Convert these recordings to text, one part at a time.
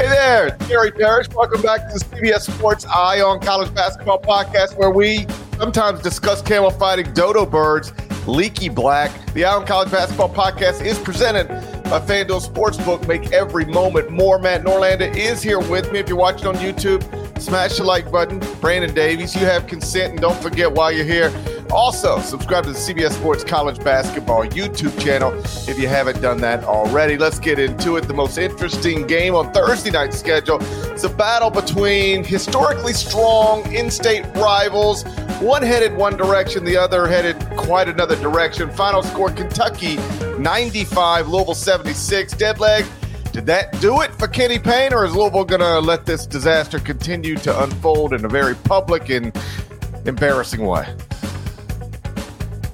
Hey there, Gary Parrish. Welcome back to the CBS Sports Eye on College Basketball Podcast, where we sometimes discuss camel fighting dodo birds, leaky black. The Eye on College Basketball Podcast is presented by FanDuel Sportsbook. Make every moment more. Matt Norlander is here with me. If you're watching on YouTube, smash the like button. Brandon Davies, you have consent, and don't forget while you're here. Also, subscribe to the CBS Sports College Basketball YouTube channel if you haven't done that already. Let's get into it. The most interesting game on Thursday night's schedule. It's a battle between historically strong in-state rivals. One headed one direction, the other headed quite another direction. Final score: Kentucky 95, Louisville 76. Dead leg. Did that do it for Kenny Payne, or is Louisville going to let this disaster continue to unfold in a very public and embarrassing way?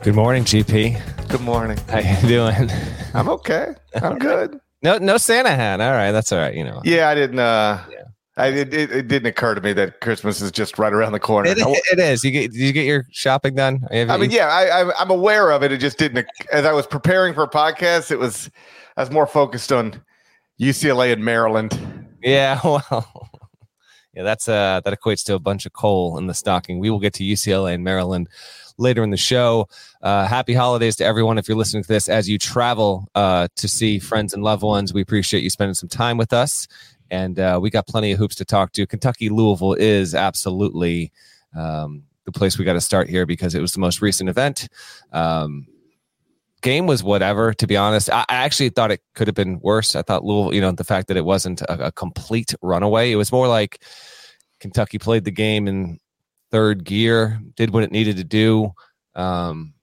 Good morning, GP. Good morning. How you doing? I'm okay. I'm good. No, no Santa hat. All right, that's all right. You know. Yeah, I didn't. uh yeah. I, it, it, didn't occur to me that Christmas is just right around the corner. It, it is. You get, did you get your shopping done? I mean, yeah, I, I, I'm aware of it. It just didn't. As I was preparing for a podcast, it was. I was more focused on UCLA and Maryland. Yeah, well, yeah, that's uh that equates to a bunch of coal in the stocking. We will get to UCLA and Maryland later in the show. Uh, happy holidays to everyone if you're listening to this as you travel uh, to see friends and loved ones. We appreciate you spending some time with us, and uh, we got plenty of hoops to talk to. Kentucky Louisville is absolutely um, the place we got to start here because it was the most recent event. Um, game was whatever, to be honest. I, I, actually thought it could have been worse. I thought Louisville, you know, the fact that it wasn't a, a complete runaway, it was more like Kentucky played the game in third gear, did what it needed to do. Um,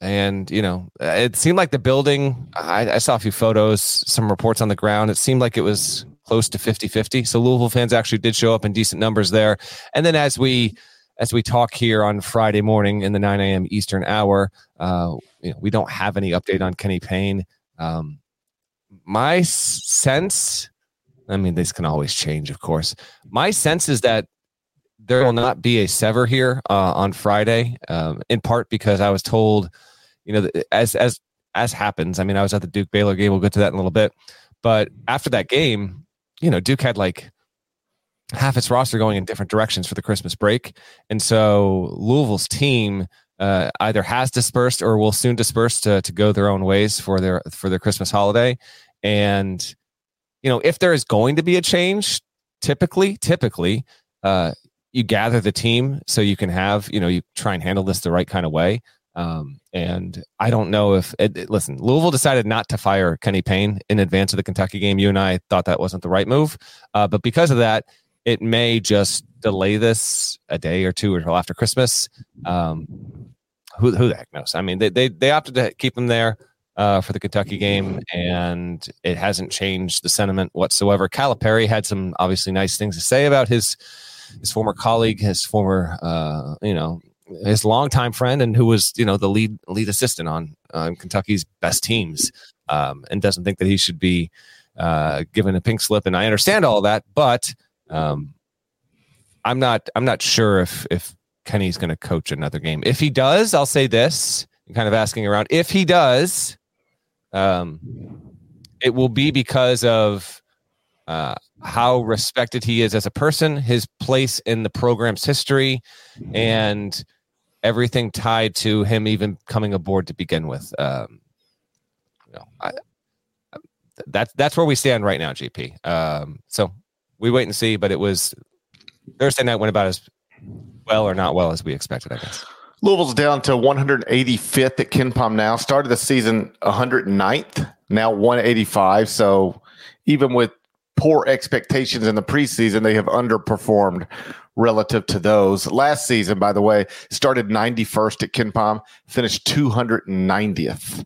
and you know, it seemed like the building. I, I, saw a few photos, some reports on the ground. It seemed like it was close to 50-50. So Louisville fans actually did show up in decent numbers there. And then as we as we talk here on Friday morning in the 9 a.m. Eastern hour, uh, you know, we don't have any update on Kenny Payne. Um, my sense, I mean, this can always change, of course. My sense is that there will not be a sever here uh, on Friday, um, in part because I was told, you know, as as as happens. I mean, I was at the Duke Baylor game. We'll get to that in a little bit. But after that game, you know, Duke had like half its roster going in different directions for the Christmas break, and so Louisville's team uh, either has dispersed or will soon disperse to to go their own ways for their for their Christmas holiday. And you know, if there is going to be a change, typically, typically, uh, you gather the team so you can have you know you try and handle this the right kind of way um, and i don't know if it, it, listen louisville decided not to fire kenny payne in advance of the kentucky game. You and i thought that wasn't the right move. Uh, but because of that it may just delay this a day or two until after christmas. Um, who, who the heck knows? I mean they, they, they opted to keep him there uh, for the Kentucky game, and it hasn't changed the sentiment whatsoever. Calipari had some obviously nice things to say about his his former colleague, his former, uh, you know, his longtime friend, and who was, you know, the lead lead assistant on uh, Kentucky's best teams, um, and doesn't think that he should be uh, given a pink slip. And I understand all that, but um, I'm not I'm not sure if if Kenny's going to coach another game. If he does, I'll say this. kind of asking around. If he does, um, it will be because of uh, how respected he is as a person, his place in the program's history, and everything tied to him even coming aboard to begin with. Um, you know, I, that's that's where we stand right now, GP. Um, so we wait and see. But it was Thursday night went about as well or not well as we expected, I guess. Louisville's down to 185th at KenPom now. Started the season 109th, now 185. So even with poor expectations in the preseason, they have underperformed relative to those. Last season, by the way, started 91st at KenPom, finished 290th.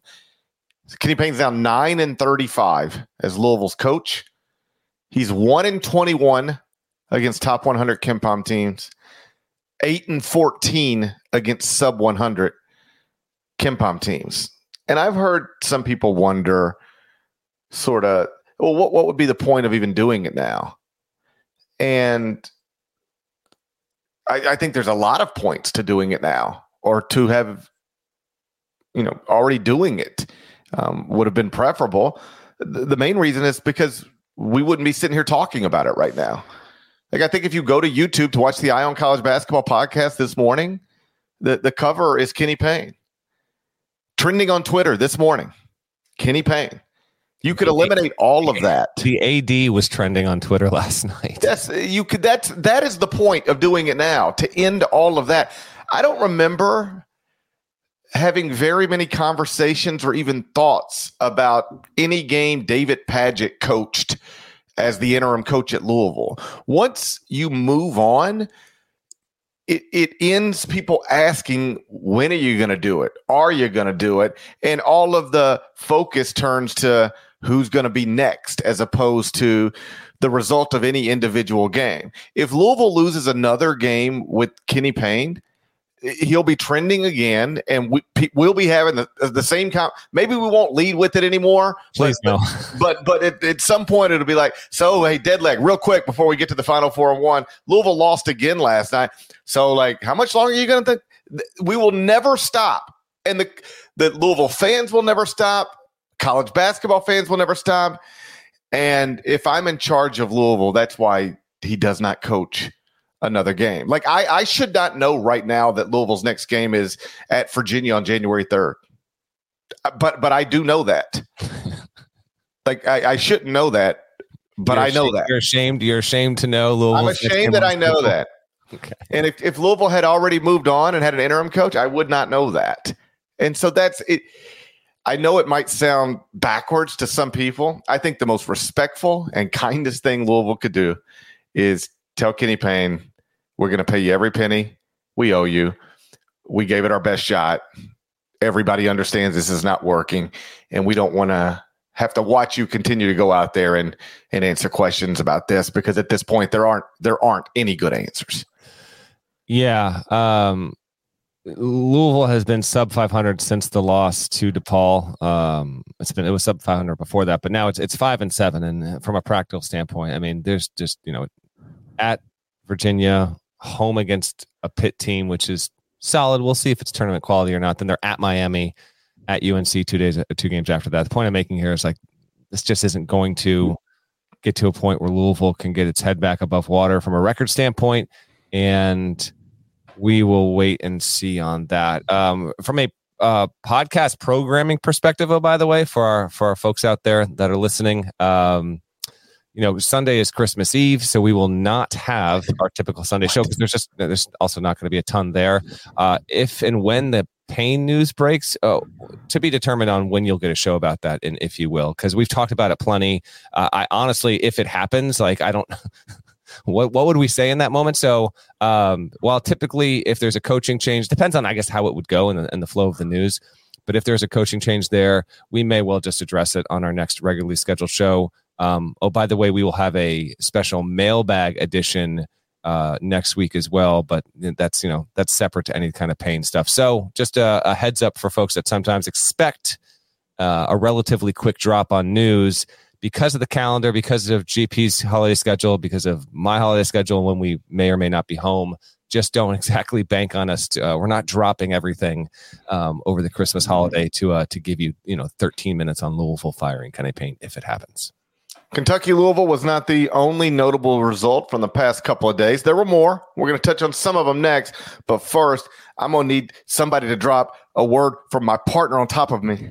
Kenny Payne's now 9 and 35 as Louisville's coach. He's 1 and 21 against top 100 KenPom teams, 8 and 14 against sub 100 KenPom teams. And I've heard some people wonder sort of, well, what, what would be the point of even doing it now? And I, I think there's a lot of points to doing it now or to have, you know, already doing it um, would have been preferable. The, the main reason is because we wouldn't be sitting here talking about it right now. Like I think if you go to YouTube to watch the Eye on College Basketball podcast this morning, the, the cover is Kenny Payne. Trending on Twitter this morning, Kenny Payne. You could eliminate all of that. The AD was trending on Twitter last night. That's you could that's that is the point of doing it now to end all of that. I don't remember having very many conversations or even thoughts about any game David Padgett coached as the interim coach at Louisville. Once you move on, it, it ends people asking, when are you going to do it? Are you going to do it? And all of the focus turns to who's going to be next as opposed to the result of any individual game. If Louisville loses another game with Kenny Payne, he'll be trending again, and we, will be having the, the same kind. Maybe we won't lead with it anymore. Please but, no. but but at, at, some point it'll be like, so hey, dead leg, real quick before we get to the final four and one. Louisville lost again last night. So like, how much longer are you going to think? We will never stop, and the the Louisville fans will never stop. College basketball fans will never stop. And if I'm in charge of Louisville, that's why he does not coach another game. Like I, I should not know right now that Louisville's next game is at Virginia on January 3rd. Uh, but but I do know that. like I, I shouldn't know that, but you're I know ashamed, that. You're ashamed. You're ashamed to know Louisville. I'm ashamed that I know that. Okay. And if, if Louisville had already moved on and had an interim coach, I would not know that. And so that's it. I know it might sound backwards to some people. I think the most respectful and kindest thing Louisville could do is tell Kenny Payne, we're going to pay you every penny. We owe you. We gave it our best shot. Everybody understands this is not working, and we don't want to have to watch you continue to go out there and and answer questions about this because at this point there aren't there aren't any good answers. Yeah, um, Louisville has been sub 500 since the loss to DePaul. Um, it's been it was sub 500 before that, but now it's it's five and seven. And from a practical standpoint, I mean, there's just you know at Virginia, home against a pit team, which is solid. We'll see if it's tournament quality or not. Then they're at Miami, at UNC two days, two games after that. The point I'm making here is like this just isn't going to get to a point where Louisville can get its head back above water from a record standpoint, and we will wait and see on that. Um, from a uh, podcast programming perspective, oh, by the way, for our for our folks out there that are listening, um, you know, Sunday is Christmas Eve, so we will not have our typical Sunday show because there's just there's also not going to be a ton there. Uh, if and when the Payne news breaks, oh, to be determined on when you'll get a show about that, and if you will, because we've talked about it plenty. Uh, I honestly, if it happens, like I don't. what what would we say in that moment? So, um, while typically if there's a coaching change, depends on I guess how it would go and the, and the flow of the news. But if there's a coaching change there, we may well just address it on our next regularly scheduled show. Um, oh, by the way, we will have a special mailbag edition uh, next week as well, but that's you know that's separate to any kind of Payne stuff. So just a, a heads up for folks that sometimes expect uh, a relatively quick drop on news because of the calendar, because of GP's holiday schedule, because of my holiday schedule, when we may or may not be home. just don't exactly bank on us. To, uh, we're not dropping everything um, over the Christmas holiday to uh, to give you you know 13 minutes on Louisville firing Kenny Payne if it happens. Kentucky Louisville was not the only notable result from the past couple of days. There were more. We're going to touch on some of them next. But first, I'm going to need somebody to drop a word from my partner on top of me.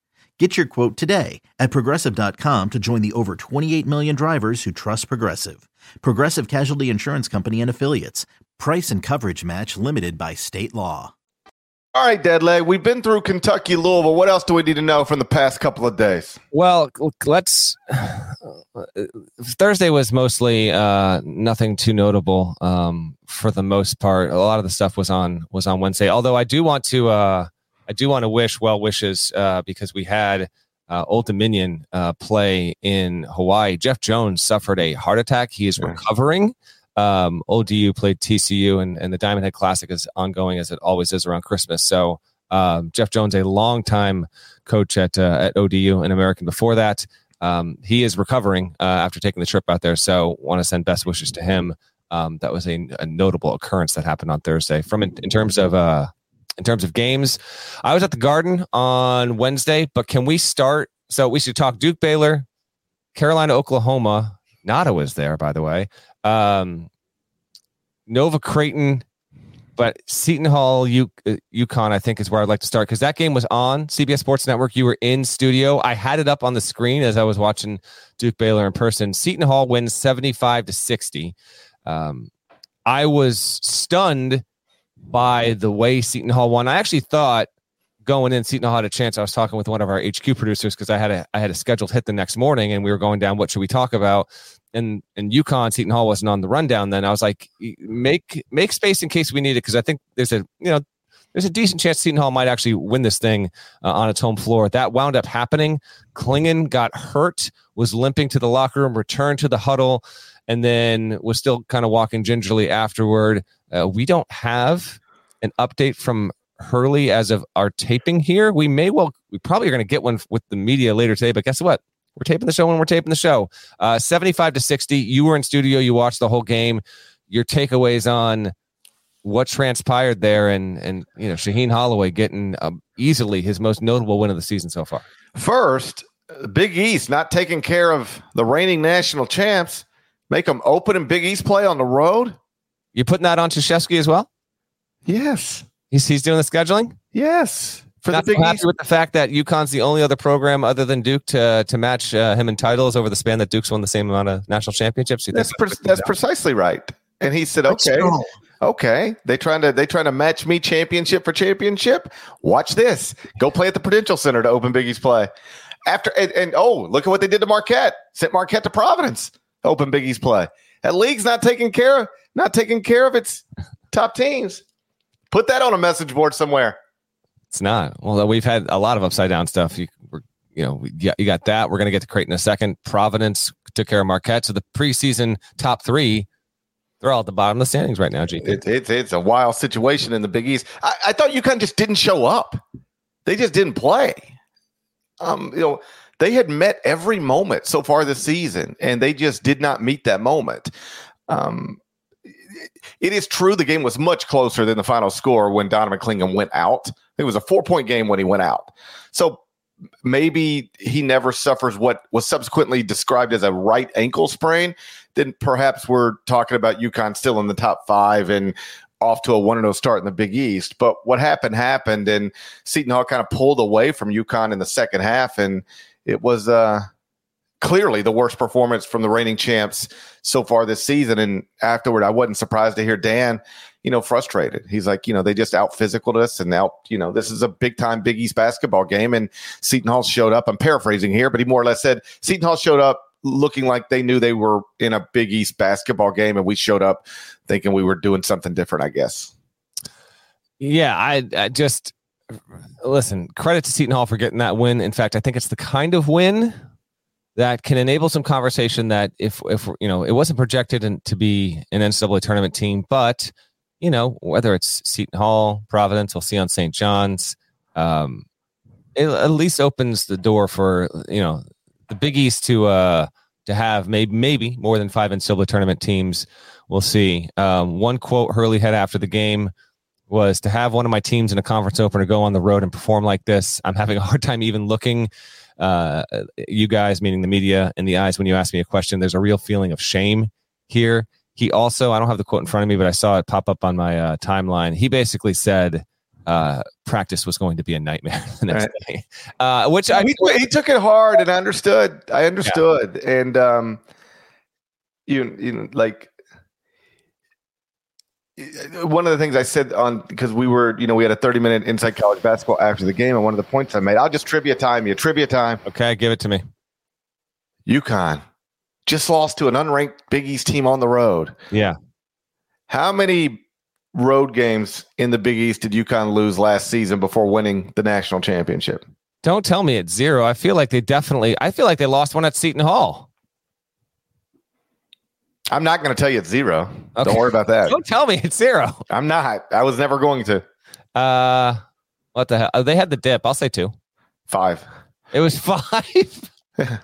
Get your quote today at progressive.com to join the over 28 million drivers who trust Progressive. Progressive Casualty Insurance Company and Affiliates. Price and coverage match limited by state law. All right, Deadleg, we've been through Kentucky, Louisville. What else do we need to know from the past couple of days? Well, let's. Thursday was mostly uh, nothing too notable um, for the most part. A lot of the stuff was on was on Wednesday. Although I do want to uh, I do want to wish well wishes uh, because we had uh, Old Dominion uh, play in Hawaii. Jeff Jones suffered a heart attack. He is recovering um, ODU played TCU, and, and the Diamond Head Classic is ongoing as it always is around Christmas. So um, Jeff Jones, a longtime coach at uh, at ODU and American before that, um, he is recovering uh, after taking the trip out there. So want to send best wishes to him. Um, that was a, a, notable occurrence that happened on Thursday. From in, in terms of uh, in terms of games, I was at the Garden on Wednesday, but can we start? So we should talk Duke Baylor, Carolina, Oklahoma. Nada was there, by the way. Um, Nova Creighton, but Seton Hall, U- uh, UConn, I think is where I'd like to start because that game was on CBS Sports Network. You were in studio. I had it up on the screen as I was watching Duke Baylor in person. Seton Hall wins 75 to 60. Um, I was stunned by the way Seton Hall won. I actually thought going in, Seton Hall had a chance. I was talking with one of our HQ producers because I had a I had a scheduled hit the next morning, and we were going down. What should we talk about? And and UConn, Seton Hall wasn't on the rundown. Then I was like, make make space in case we need it because I think there's a you know there's a decent chance Seton Hall might actually win this thing uh, on its home floor. That wound up happening. Clingan got hurt, was limping to the locker room, returned to the huddle, and then was still kind of walking gingerly afterward. Uh, we don't have an update from Hurley as of our taping here. We may well, we probably are going to get one with the media later today, but guess what? We're taping the show when we're taping the show. Uh, 75 to 60. You were in studio, you watched the whole game. Your takeaways on what transpired there and, and you know, Shaheen Holloway getting um, easily his most notable win of the season so far. First, Big East not taking care of the reigning national champs, make them open and Big East play on the road. You putting that on Krzyzewski as well? Yes. He's he's doing the scheduling. Yes. For Not the Big so happy East. with the fact that UConn's the only other program other than Duke to to match uh, him in titles over the span that Duke's won the same amount of national championships. That's pre- that's precisely right. And he said, "Okay, okay, they trying to they trying to match me championship for championship. Watch this. Go play at the Prudential Center to open Big East play. After and, and oh, look at what they did to Marquette. Sent Marquette to Providence. Open Big East play. That league's not taking care of not taking care of its top teams. Put that on a message board somewhere. It's not. Well, we've had a lot of upside down stuff. You, you know, you got that. We're going to get to Creighton in a second. Providence took care of Marquette. So the preseason top three, they're all at the bottom of the standings right now. G. It, it's it's a wild situation in the Big East. I, I thought UConn just didn't show up. They just didn't play. Um, you know, they had met every moment so far this season, and they just did not meet that moment. Um, it is true the game was much closer than the final score when Donovan Clingan went out. It was a four point game when he went out. So maybe he never suffers what was subsequently described as a right ankle sprain. Then perhaps we're talking about UConn still in the top five and off to a 1 0 start in the Big East. But what happened happened, and Seton Hall kind of pulled away from UConn in the second half. And it was uh, clearly the worst performance from the reigning champs so far this season. And afterward, I wasn't surprised to hear Dan, you know, frustrated. He's like, you know, they just out physical us and out, you know, this is a big time Big East basketball game. And Seton Hall showed up. I'm paraphrasing here, but he more or less said Seton Hall showed up looking like they knew they were in a Big East basketball game, and we showed up thinking we were doing something different. I guess. Yeah, I, I just listen. Credit to Seton Hall for getting that win. In fact, I think it's the kind of win that can enable some conversation that if if you know it wasn't projected in, to be an NCAA tournament team, but you know whether it's Seton Hall, Providence, we'll see on St. John's. Um, it at least opens the door for you know the Big East to uh to have maybe maybe more than five NCAA tournament teams. We'll see. Um, one quote Hurley had after the game was to have one of my teams in a conference opener go on the road and perform like this. I'm having a hard time even looking uh, you guys, meaning the media, in the eyes when you ask me a question. There's a real feeling of shame here. He also, I don't have the quote in front of me, but I saw it pop up on my uh, timeline. He basically said, uh, practice was going to be a nightmare the next right. day. Uh, which I he, he, took it hard, and I understood. I understood, yeah. and um, you you know, like one of the things I said on because we were you know we had a thirty minute inside college basketball after the game, and one of the points I made, I'll just trivia time you. Trivia time. Okay, give it to me. UConn just lost to an unranked Big East team on the road. Yeah. How many road games in the Big East did UConn lose last season before winning the national championship? Don't tell me it's zero. I feel like they definitely. I feel like they lost one at Seton Hall. I'm not going to tell you it's zero. Okay. Don't worry about that. Don't tell me it's zero. I'm not. I was never going to. Uh, what the hell? Oh, they had the dip. I'll say two. Five. It was five.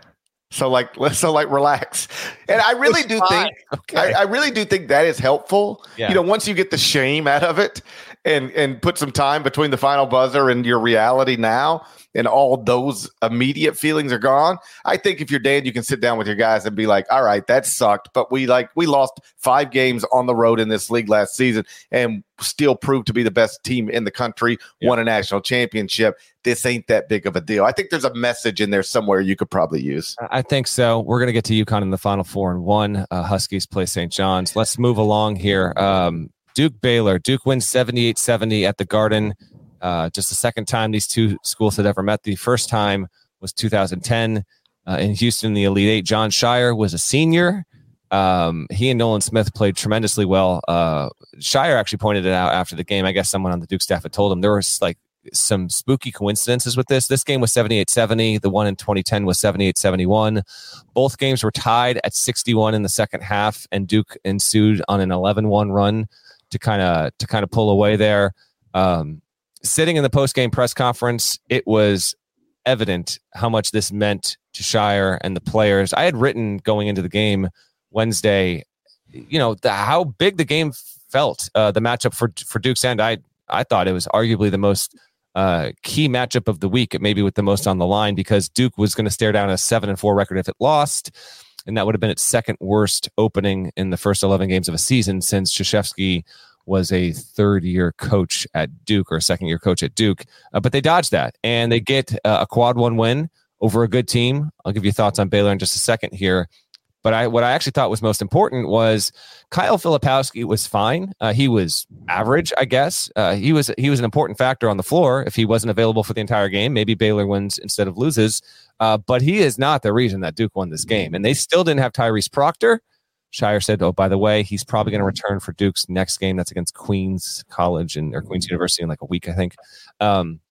So like, so like, relax. And I really do think, okay. I, I, really do think that is helpful. Yeah. You know, once you get the shame out of it, and and put some time between the final buzzer and your reality now, and all those immediate feelings are gone. I think if you're Dan, you can sit down with your guys and be like, "All right, that sucked, but we like we lost five games on the road in this league last season, and still proved to be the best team in the country, yeah. won a national championship. This ain't that big of a deal. I think there's a message in there somewhere you could probably use. I think so. We're going to get to UConn in the final four and one. Uh, Huskies play St. John's. Let's move along here. Um, Duke Baylor. Duke wins 78 70 at the Garden. Uh, just the second time these two schools had ever met. The first time was 2010 uh, in Houston, the Elite Eight. John Scheyer was a senior. Um, he and Nolan Smith played tremendously well. Uh, Scheyer actually pointed it out after the game. I guess someone on the Duke staff had told him there was like some spooky coincidences with this. This game was 78 70. The one in 2010 was 78 71. Both games were tied at 61 in the second half, and Duke ensued on an 11 1 run to kind of to kind of pull away there. Um, sitting in the post game press conference, it was evident how much this meant to Scheyer and the players. I had written going into the game Wednesday, you know, the, how big the game felt, uh, the matchup for for Duke's end. I I thought it was arguably the most uh, key matchup of the week, maybe with the most on the line, because Duke was going to stare down a seven and four record if it lost and that would have been its second worst opening in the first 11 games of a season since Krzyzewski was a third year coach at Duke or a second year coach at Duke. Uh, but they dodged that and they get uh, a quad one win over a good team. I'll give you thoughts on Baylor in just a second here. But I, what I actually thought was most important was Kyle Filipowski was fine. Uh, he was average, I guess. Uh, he was he was an important factor on the floor. If he wasn't available for the entire game, maybe Baylor wins instead of loses. Uh, but he is not the reason that Duke won this game. And they still didn't have Tyrese Proctor. Scheyer said, "Oh, by the way, he's probably going to return for Duke's next game. That's against Queens College and or Queens University in like a week, I think." Um,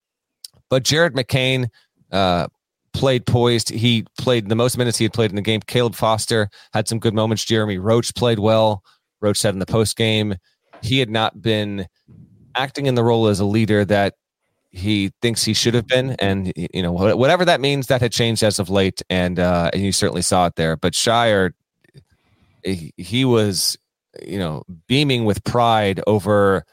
but Jared McCain uh, played poised. He played the most minutes he had played in the game. Caleb Foster had some good moments. Jeremy Roach played well. Roach said in the post game he had not been acting in the role as a leader that he thinks he should have been, and you know whatever that means, that had changed as of late, and uh, and you certainly saw it there. But Scheyer, he, he was you know beaming with pride over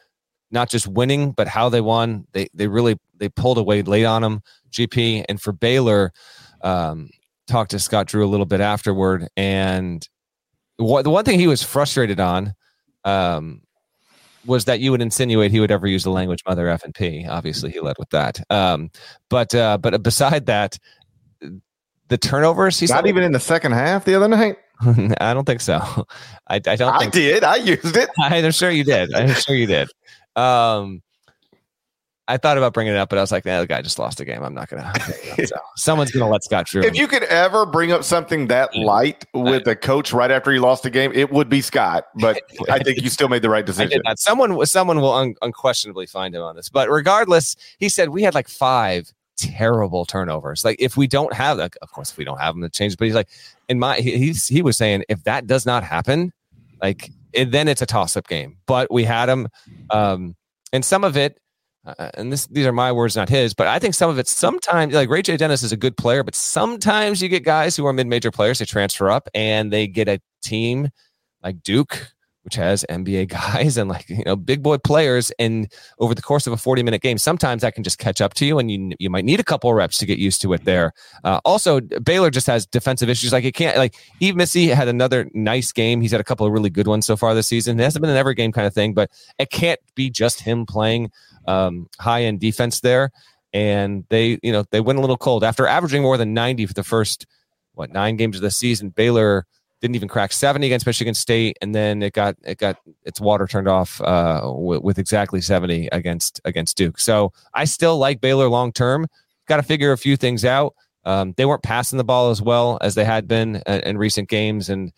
not just winning, but how they won. They they really they pulled away late on them, GP and for Baylor, um, talked to Scott Drew a little bit afterward, and what the one thing he was frustrated on um, was that you would insinuate he would ever use the language mother F and P. Obviously, he led with that. Um, but uh, but beside that, the turnovers. He's not even in the second half the other night. I don't think so. I, I don't. I did. I used it. I'm sure you did. I'm sure you did. Um, I thought about bringing it up, but I was like, nah, the guy just lost a game. I'm not gonna. so, someone's gonna let Scott Drew. If you could ever bring up something that light with a coach right after he lost a game, it would be Scott. But I think you still made the right I decision. did not. Someone, someone will un- unquestionably find him on this. But regardless, he said we had like five terrible turnovers. Like if we don't have, like, of course, if we don't have them, to change. But he's like, in my, he, he's he was saying if that does not happen, like it, then it's a toss up game. But we had them, um, and some of it. Uh, and this, these are my words, not his. But I think some of it, sometimes, like Ray J. Dennis is a good player, but sometimes you get guys who are mid-major players. They transfer up and they get a team like Duke, which has NBA guys and like you know big boy players. And over the course of a forty-minute game, sometimes that can just catch up to you, and you you might need a couple of reps to get used to it. There. Uh, also, Baylor just has defensive issues. Like it can't. Like Yves Missi had another nice game. He's had a couple of really good ones so far this season. It hasn't been an every game kind of thing, but it can't be just him playing um, high end defense there. And they, you know, they went a little cold after averaging more than 90 for the first, what, nine games of the season. Baylor didn't even crack 70 against Michigan State. And then it got, it got its water turned off uh, with, with exactly 70 against, against Duke. So I still like Baylor long term. Got to figure a few things out. Um, they weren't passing the ball as well as they had been in, in recent games. And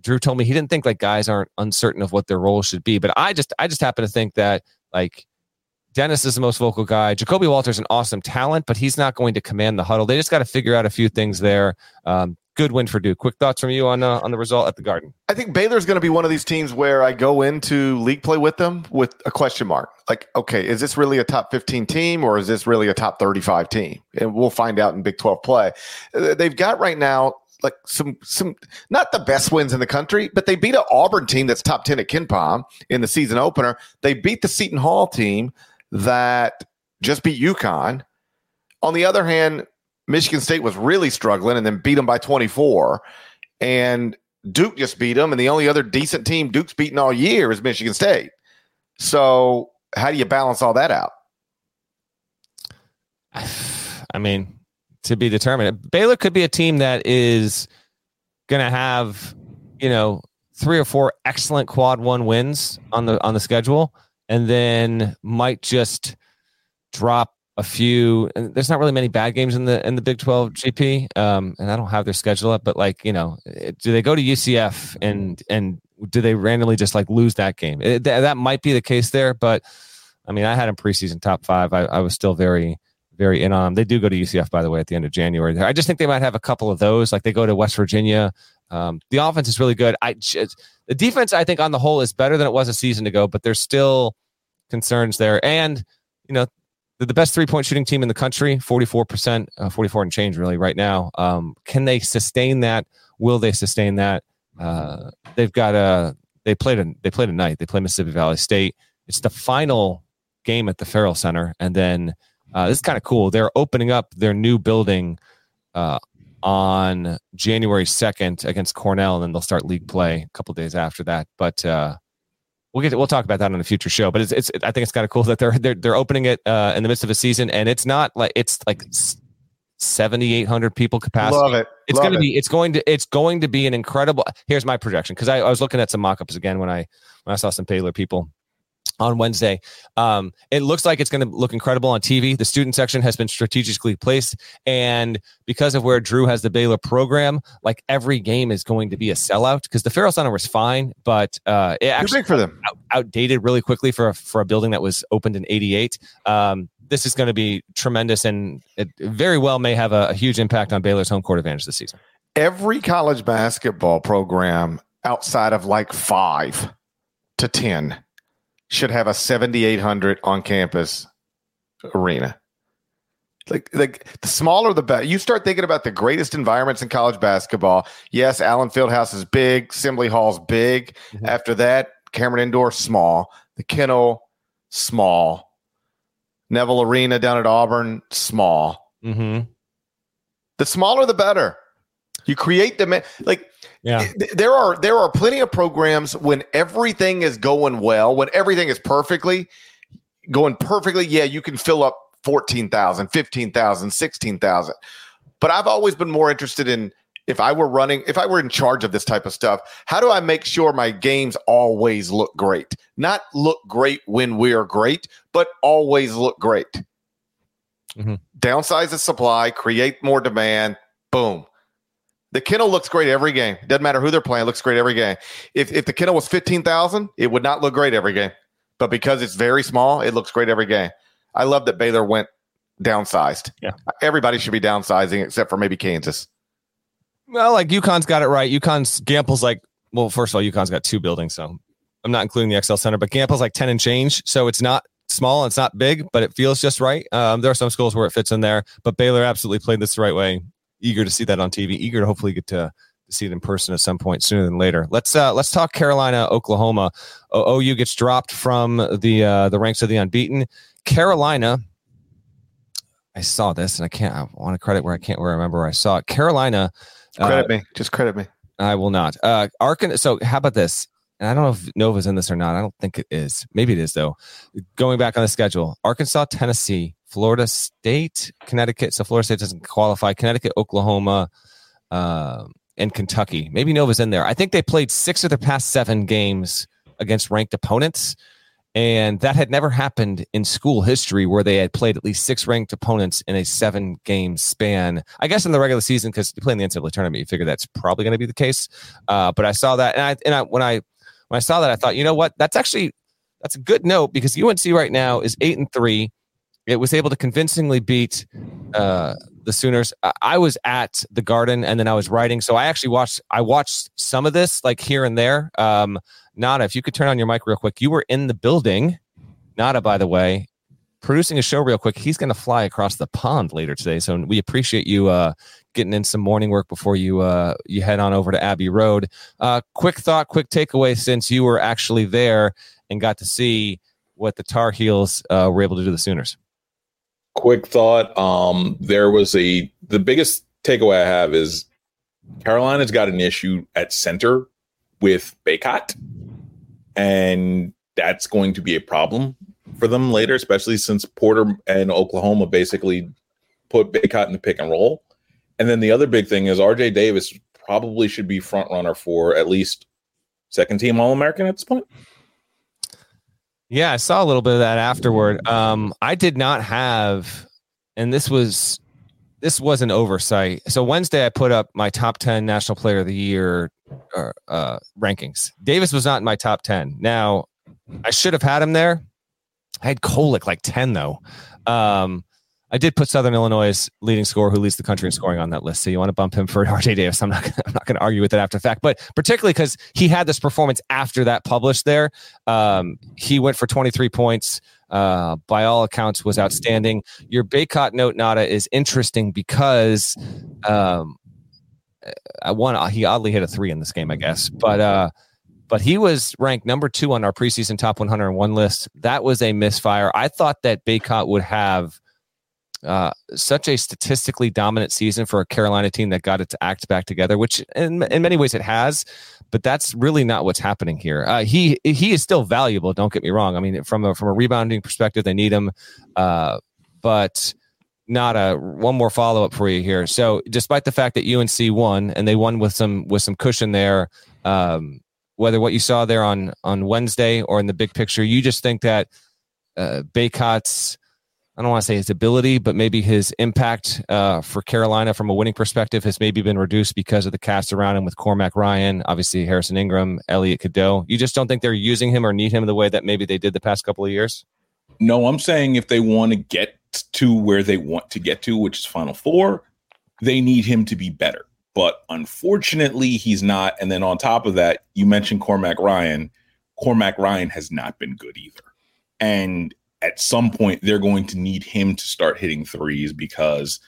Drew told me he didn't think like guys aren't uncertain of what their role should be. But I just, I just happen to think that like Dennis is the most vocal guy. Ja'Kobe Walter's an awesome talent, but he's not going to command the huddle. They just got to figure out a few things there. Um, good win for Duke. Quick thoughts from you on uh, on the result at the Garden. I think Baylor's going to be one of these teams where I go into league play with them with a question mark. Like, okay, is this really a top 15 team or is this really a top 35 team? And we'll find out in Big 12 play. Uh, They've got right now like some some not the best wins in the country, but they beat an Auburn team that's top 10 at KenPom in the season opener. They beat the Seton Hall team that just beat UConn. On the other hand, Michigan State was really struggling and then beat them by 24. And Duke just beat them. And the only other decent team Duke's beaten all year is Michigan State. So, how do you balance all that out? I mean, to be determined. Baylor could be a team that is going to have, you know, three or four excellent quad one wins on the on the schedule, and then might just drop a few. And there's not really many bad games in the in the Big Twelve GP, um, and I don't have their schedule up. But like, you know, do they go to UCF and and do they randomly just like lose that game? It, that, that might be the case there, but I mean, I had them preseason top five. I, I was still very very in on. them. They do go to UCF, by the way, at the end of January. I just think they might have a couple of those. Like they go to West Virginia. Um, the offense is really good. I just, the defense, I think, on the whole, is better than it was a season ago, but there's still concerns there. And you know, the best three point shooting team in the country, 44%, uh, 44 and change really right now. Um, can they sustain that? Will they sustain that? Uh, they've got a, they played a, they played a night. They play Mississippi Valley State. It's the final game at the Ferrell Center. And then uh, this is kind of cool. They're opening up their new building uh, on January 2nd against Cornell, and then they'll start league play a couple days after that. But uh, we'll get we'll talk about that on a future show. But it's, it's I think it's kind of cool that they're they're they're opening it uh, in the midst of a season, and it's not like it's like seventy eight hundred people capacity. Love it. It's going to be it's going to it's going to be an incredible. Here's my projection because I, I was looking at some mock-ups again when I when I saw some Baylor people on Wednesday. Um, it looks like it's going to look incredible on TV. The student section has been strategically placed, and because of where Drew has the Baylor program, like every game is going to be a sellout. Because the Ferrell Center was fine, but uh, it actually big for them. out, outdated really quickly for a, for a building that was opened in '88. Um, this is going to be tremendous, and it very well may have a, a huge impact on Baylor's home court advantage this season. Every college basketball program outside of like five to 10 should have a 7,800 on campus arena. Like, like the smaller the better. You start thinking about the greatest environments in college basketball. Yes, Allen Fieldhouse is big. Assembly Hall's big. Mhm. After that, Cameron Indoor small. The Kennel small. Neville Arena down at Auburn small. Mm-hmm. The smaller the better. You create the ma- like Yeah. there are there are plenty of programs when everything is going well, when everything is perfectly going perfectly, yeah, you can fill up 14,000, 15,000, 16,000. But I've always been more interested in if I were running, if I were in charge of this type of stuff, how do I make sure my games always look great? Not look great when we are great, but always look great. Mm-hmm. Downsize the supply, create more demand. Boom. The kennel looks great every game. Doesn't matter who they're playing, looks great every game. If if the kennel was 15,000, it would not look great every game. But because it's very small, it looks great every game. I love that Baylor went downsized. Yeah. Everybody should be downsizing except for maybe Kansas. Well, like UConn's got it right. UConn's Gampel's like, well, first of all, UConn's got two buildings, so I'm not including the XL Center, but Gampel's like 10 and change. So it's not small, it's not big, but it feels just right. Um, there are some schools where it fits in there, but Baylor absolutely played this the right way. Eager to see that on TV, eager to hopefully get to, see it in person at some point sooner than later. Let's uh, let's talk Carolina, Oklahoma. O- OU gets dropped from the uh, the ranks of the unbeaten. Carolina, I saw this and I can't. I want to credit where I can't where I remember where I saw it. Carolina Credit uh, me. Just credit me. I will not. Uh, Arkan. So how about this? And I don't know if Nova's in this or not. I don't think it is. Maybe it is though. Going back on the schedule: Arkansas, Tennessee, Florida State, Connecticut. So Florida State doesn't qualify. Connecticut, Oklahoma, uh, and Kentucky. Maybe Nova's in there. I think they played six of their past seven games against ranked opponents. And that had never happened in school history where they had played at least six ranked opponents in a seven game span. I guess in the regular season, because you play in the NCAA tournament, you figure that's probably going to be the case. Uh, but I saw that, and I and I when I when I saw that, I thought, you know what? That's actually that's a good note because UNC right now is eight and three. It was able to convincingly beat uh, the Sooners. I was at the Garden and then I was writing, so I actually watched. I watched some of this like here and there. Um, Nada, if you could turn on your mic real quick. You were in the building. Nada, by the way, producing a show real quick. He's going to fly across the pond later today, so we appreciate you uh, getting in some morning work before you uh, you head on over to Abbey Road. Uh, quick thought, quick takeaway since you were actually there and got to see what the Tar Heels uh, were able to do the Sooners. Quick thought. Um, there was a the biggest takeaway I have is Carolina's got an issue at center with Bacot, and that's going to be a problem for them later, especially since Porter and Oklahoma basically put Bacot in the pick and roll. And then the other big thing is RJ Davis probably should be front runner for at least second team All American at this point. Yeah, I saw a little bit of that afterward. Um, I did not have, and this was this was an oversight. So Wednesday, I put up my top ten national player of the year uh, uh, rankings. Davis was not in my top 10. Now, I should have had him there. I had Kolek like 10, though. Um, I did put Southern Illinois' leading scorer, who leads the country in scoring, on that list. So you want to bump him for RJ Davis? I'm not. Gonna, I'm not going to argue with it after the fact, but particularly because he had this performance after that published there. Um, he went for 23 points. Uh, by all accounts, was outstanding. Your Bacot note, Nada, is interesting because um, I won. He oddly hit a three in this game, I guess, but uh, but he was ranked number two on our preseason top 101 list. That was a misfire. I thought that Bacot would have uh, such a statistically dominant season for a Carolina team that got its act back together, which in, in many ways it has, but that's really not what's happening here. Uh, he he is still valuable. Don't get me wrong. I mean, from a from a rebounding perspective, they need him, uh, but not a one more follow up for you here. So, despite the fact that UNC won and they won with some with some cushion there, um, whether what you saw there on on Wednesday or in the big picture, you just think that uh, Bacot's I don't want to say his ability, but maybe his impact uh, for Carolina from a winning perspective has maybe been reduced because of the cast around him with Cormac Ryan, obviously Harrison Ingram, Elliot Cadeau. You just don't think they're using him or need him the way that maybe they did the past couple of years? No, I'm saying if they want to get to where they want to get to, which is Final Four, they need him to be better. But unfortunately, he's not. And then on top of that, you mentioned Cormac Ryan. Cormac Ryan has not been good either. And at some point, they're going to need him to start hitting threes because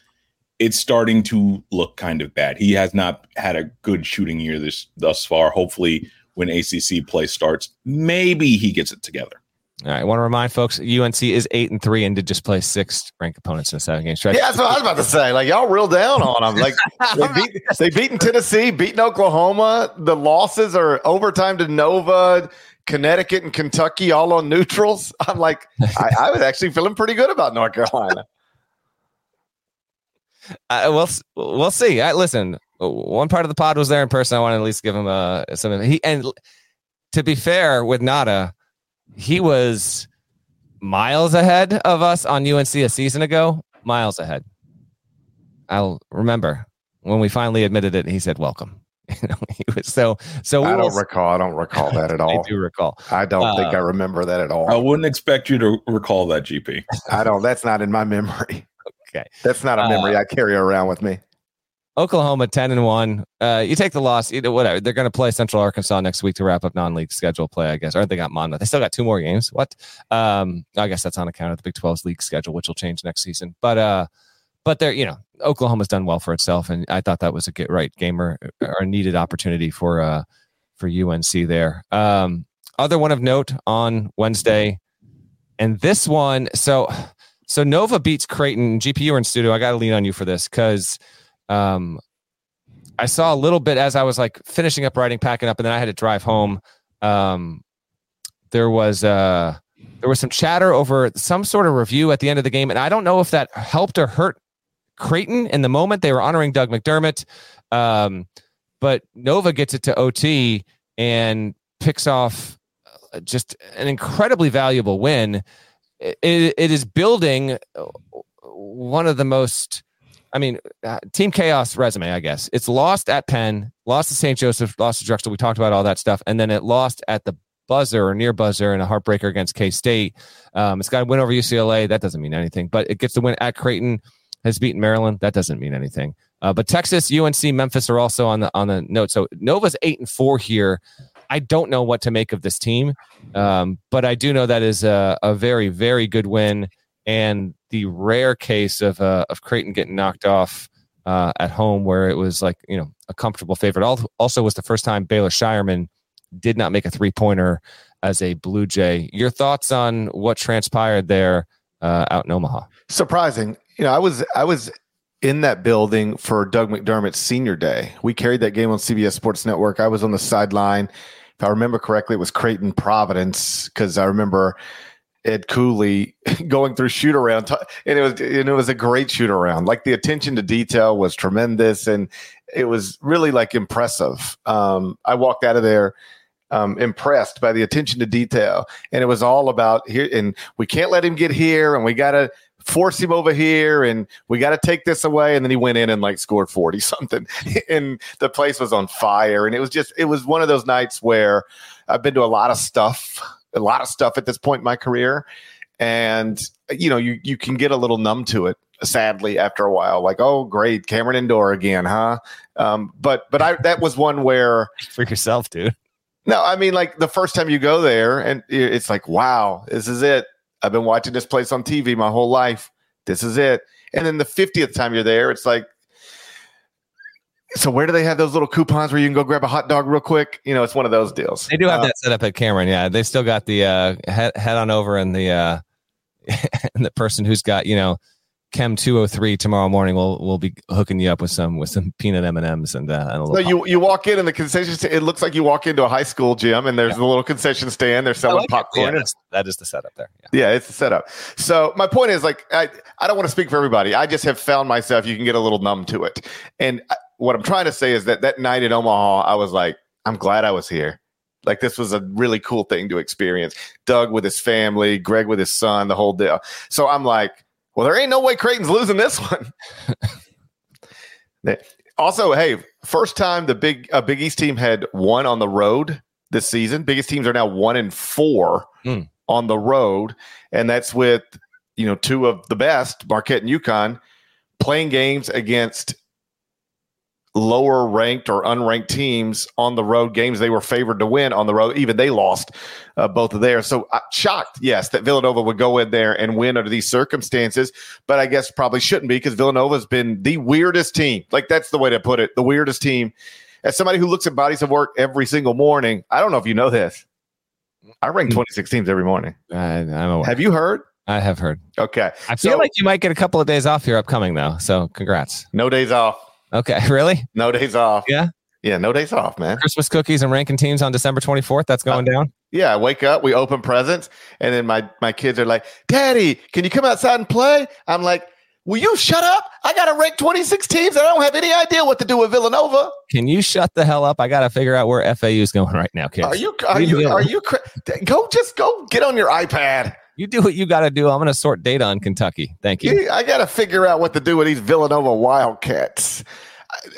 it's starting to look kind of bad. He has not had a good shooting year this thus far. Hopefully, when ACC play starts, maybe he gets it together. All right. I want to remind folks UNC is eight and three and did just play six ranked opponents in a seven game stretch. Yeah, that's what I was about to say. Like y'all real down on them. Like they beat they beaten Tennessee, beaten Oklahoma. The losses are overtime to Nova, Connecticut, and Kentucky, all on neutrals. I'm like, I, I was actually feeling pretty good about North Carolina. Uh, we'll we'll see. I, listen, one part of the pod was there in person. I want to at least give him a some. He and to be fair with Nada, he was miles ahead of us on UNC a season ago. Miles ahead. I'll remember when we finally admitted it. He said, "Welcome." You know, he was so so. I don't recall. I don't recall that at all. I do recall. I don't uh, think I remember that at all. I wouldn't expect you to recall that, GP. I don't. That's not in my memory. Okay. That's not a Uh, memory I carry around with me. Oklahoma ten and one. Uh, you take the loss. Either whatever. They're going to play Central Arkansas next week to wrap up non-league schedule play. I guess. Or they got Monmouth. They still got two more games. What? Um, I guess that's on account of the Big 12's league schedule, which will change next season. But uh, but they're you know Oklahoma's done well for itself, and I thought that was a get right gamer or needed opportunity for uh for UNC there. Um, other one of note on Wednesday, and this one. So so Nova beats Creighton. GPU in studio. I got to lean on you for this because um, I saw a little bit as I was like finishing up writing, packing up, and then I had to drive home. Um, there was uh, there was some chatter over some sort of review at the end of the game, and I don't know if that helped or hurt Creighton in the moment. They were honoring Doug McDermott, um, but Nova gets it to OT and picks off uh, just an incredibly valuable win. It, it is building uh, one of the most I mean, uh, Team Chaos resume, I guess. It's lost at Penn, lost to St. Joseph, lost to Drexel. We talked about all that stuff. And then it lost at the buzzer or near buzzer in a heartbreaker against K State. Um, it's got a win over UCLA. That doesn't mean anything, but it gets the win at Creighton, has beaten Maryland. That doesn't mean anything. Uh, but Texas, UNC, Memphis are also on the on the note. So Nova's eight and four here. I don't know what to make of this team, um, but I do know that is a, a very very good win and the rare case of uh, of Creighton getting knocked off uh, at home, where it was like you know a comfortable favorite. Also, was the first time Baylor Scheierman did not make a three pointer as a Blue Jay. Your thoughts on what transpired there uh, out in Omaha? Surprising. You know, I was I was in that building for Doug McDermott's senior day. We carried that game on CBS Sports Network. I was on the sideline. If I remember correctly, it was Creighton Providence because I remember Ed Cooley going through shoot around, and it was and it was a great shoot around. Like the attention to detail was tremendous, and it was really like impressive. Um, I walked out of there um, impressed by the attention to detail, and it was all about here. And we can't let him get here, and we got to force him over here, and we got to take this away. And then he went in and like scored forty something, and the place was on fire. And it was just it was one of those nights where I've been to a lot of stuff a lot of stuff at this point in my career and you know you you can get a little numb to it sadly after a while like oh great cameron indoor again huh um, but but i that was one where for yourself dude no i mean like the first time you go there and it's like wow this is it i've been watching this place on tv my whole life this is it and then the 50th time you're there it's like so where do they have those little coupons where you can go grab a hot dog real quick? You know, it's one of those deals. They do have Uh, that set up at Cameron. Yeah, they still got the uh, head head on over and the uh, and the person who's got you know Chem two hundred three tomorrow morning. We'll we'll be hooking you up with some with some peanut M and M's and uh, and a So little. you you walk in and the concession stand, it looks like you walk into a high school gym and there's a little concession stand. They're selling like it. Yeah, popcorn. that's- the setup there. Yeah. Yeah, it's the setup. So my point is like I I don't want to speak for everybody. I just have found myself you can get a little numb to it. And I- what I'm trying to say is that that night in Omaha, I was like, I'm glad I was here. Like this was a really cool thing to experience. Doug with his family, Greg with his son, the whole deal. So I'm like, well, there ain't no way Creighton's losing this one. also, hey, first time the big uh, Big East team had won on the road this season. Biggest teams are now one and four Mm. on the road, and that's with you know two of the best, Marquette and UConn, playing games against lower ranked or unranked teams on the road games they were favored to win on the road even they lost uh, both of theirs. So uh, shocked yes that villanova would go in there and win under these circumstances but i guess probably shouldn't be because villanova's been the weirdest team. Like that's the way to put it the weirdest team. As somebody who looks at bodies of work every single morning i don't know if you know this. I rank 26 teams every morning. I, have you heard? I have heard. okay I feel So- like you might get a couple of days off here upcoming though. So congrats. no days off Okay, really? no days off Yeah. yeah no days off man Christmas cookies and ranking teams on December 24th. That's going down. Yeah, I wake up, we open presents, and then my my kids are like, "Daddy, can you come outside and play?" I'm like, Will you shut up? I got to rank 26 teams. I don't have any idea what to do with Villanova. Can you shut the hell up? I got to figure out where FAU is going right now, kids. Are you? Are you? Are you? Go, just go get on your iPad. You do what you got to do. I'm going to sort data on Kentucky. Thank you. I got to figure out what to do with these Villanova Wildcats.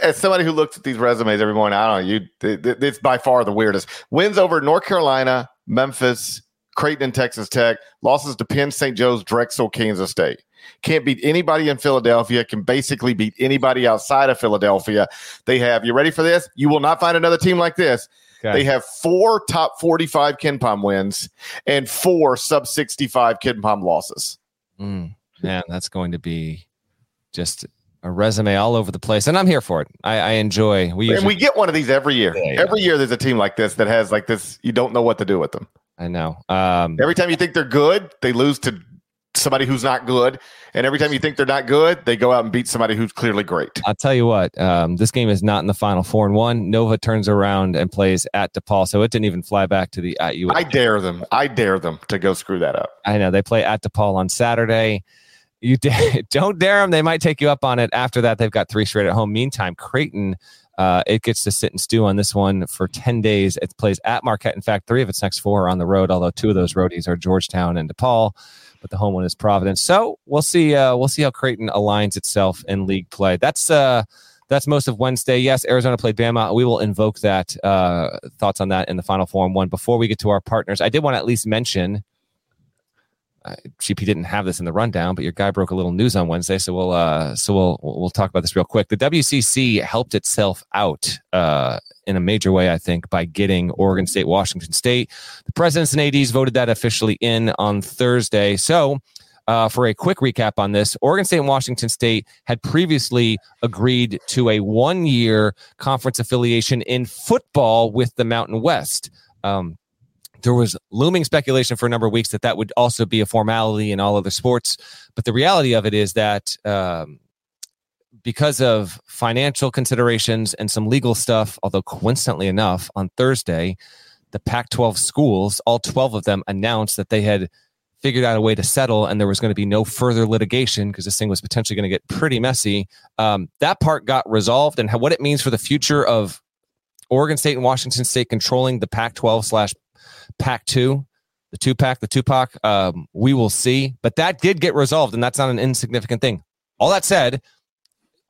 As somebody who looks at these resumes every morning, I don't know. You, it's by far the weirdest. Wins over North Carolina, Memphis, Creighton, and Texas Tech. Losses to Penn, St. Joe's, Drexel, Kansas State. Can't beat anybody in Philadelphia. Can basically beat anybody outside of Philadelphia. They have. You ready for this? You will not find another team like this. Okay. They have four top 45 KenPom wins and four sub 65 KenPom losses. Mm, man, that's going to be just a resume all over the place, and I'm here for it. I, I enjoy. We usually, and we get one of these every year. Yeah, yeah. Every year, there's a team like this that has like this. You don't know what to do with them. I know. Um, every time you think they're good, they lose to somebody who's not good. And every time you think they're not good, they go out and beat somebody who's clearly great. I'll tell you what, um, this game is not in the final four and one. Nova turns around and plays at DePaul, so it didn't even fly back to the at you. I dare them. I dare them to go screw that up. I know they play at DePaul on Saturday. You don't dare them; they might take you up on it. After that, they've got three straight at home. Meantime, Creighton. Uh, it gets to sit and stew on this one for 10 days. It plays at Marquette. In fact, three of its next four are on the road, although two of those roadies are Georgetown and DePaul but the home one is Providence. So we'll see. Uh, we'll see how Creighton aligns itself in league play. That's uh, that's most of Wednesday. Yes, Arizona played Bama. We will invoke that uh, thoughts on that in the final form one. Before we get to our partners, I did want to at least mention uh, GP didn't have this in the rundown, but your guy broke a little news on Wednesday, so we'll uh, so we'll we'll talk about this real quick. The WCC helped itself out uh, in a major way, I think, by getting Oregon State, Washington State. The presidents and ads voted that officially in on Thursday. So. Uh, for a quick recap on this, Oregon State and Washington State had previously agreed to a one year conference affiliation in football with the Mountain West. Um, there was looming speculation for a number of weeks that that would also be a formality in all other sports. But the reality of it is that um, because of financial considerations and some legal stuff, although coincidentally enough, on Thursday, the Pac 12 schools, all 12 of them, announced that they had figured out a way to settle and there was going to be no further litigation because this thing was potentially going to get pretty messy. Um, that part got resolved and how, what it means for the future of Oregon State and Washington State controlling the Pac 12 slash Pac 2, the two pack, the Tupac, um, we will see. But that did get resolved, and that's not an insignificant thing. All that said,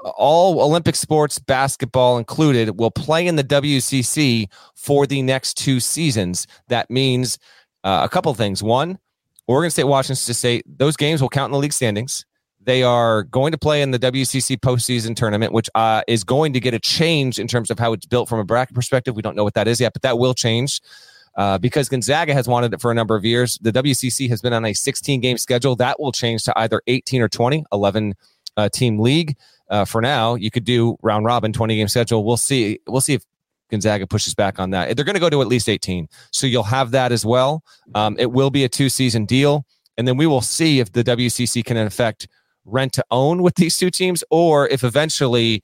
all Olympic sports, basketball included, will play in the WCC for the next two seasons. That means uh, a couple things. One, Oregon State, Washington State, those games will count in the league standings. They are going to play in the WCC postseason tournament, which uh, is going to get a change in terms of how it's built from a bracket perspective. We don't know what that is yet, but that will change uh, because Gonzaga has wanted it for a number of years. The WCC has been on a 16 game schedule. That will change to either 18 or 20, 11 uh, team league. Uh, for now, you could do round robin 20 game schedule. We'll see. We'll see if Gonzaga pushes back on that. They're going to go to at least 18. So you'll have that as well. Um, it will be a two season deal. And then we will see if the WCC can, in effect, rent to own with these two teams or if eventually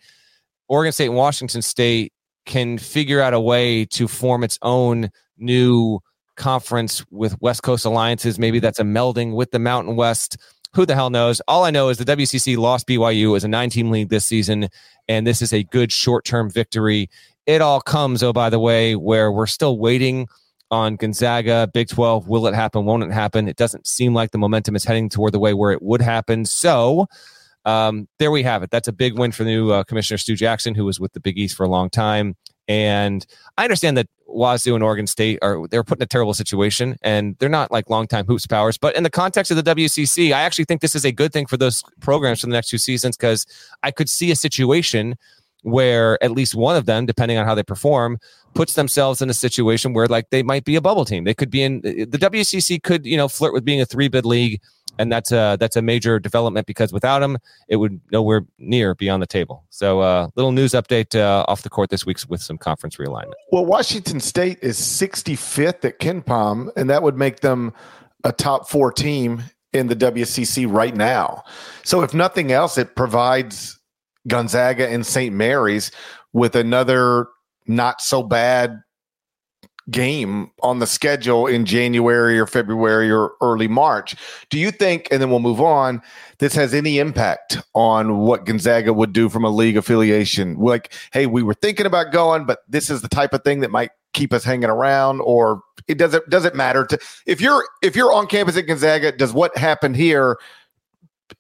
Oregon State and Washington State can figure out a way to form its own new conference with West Coast alliances. Maybe that's a melding with the Mountain West. Who the hell knows? All I know is the WCC lost BYU as a nine team league this season, and this is a good short term victory. It all comes, oh, by the way, where we're still waiting on Gonzaga, Big 12. Will it happen? Won't it happen? It doesn't seem like the momentum is heading toward the way where it would happen. So, um, there we have it. That's a big win for new uh, Commissioner Stu Jackson, who was with the Big East for a long time. And I understand that Wazoo and Oregon State are they're put in a terrible situation and they're not like longtime hoops powers. But in the context of the WCC, I actually think this is a good thing for those programs for the next two seasons because I could see a situation where at least one of them, depending on how they perform, puts themselves in a situation where like they might be a bubble team. They could be in the WCC could you know flirt with being a three bid league and that's a that's a major development because without him, it would nowhere near be on the table. So, uh, little news update uh, off the court this week with some conference realignment. Well, Washington State is 65th at KenPom, and that would make them a top four team in the WCC right now. So, if nothing else, it provides Gonzaga and St. Mary's with another not so bad game on the schedule in January or February or early March. Do you think, and then we'll move on, this has any impact on what Gonzaga would do from a league affiliation? Like, hey, we were thinking about going, but this is the type of thing that might keep us hanging around, or it doesn't doesn't matter to if you're if you're on campus at Gonzaga, does what happened here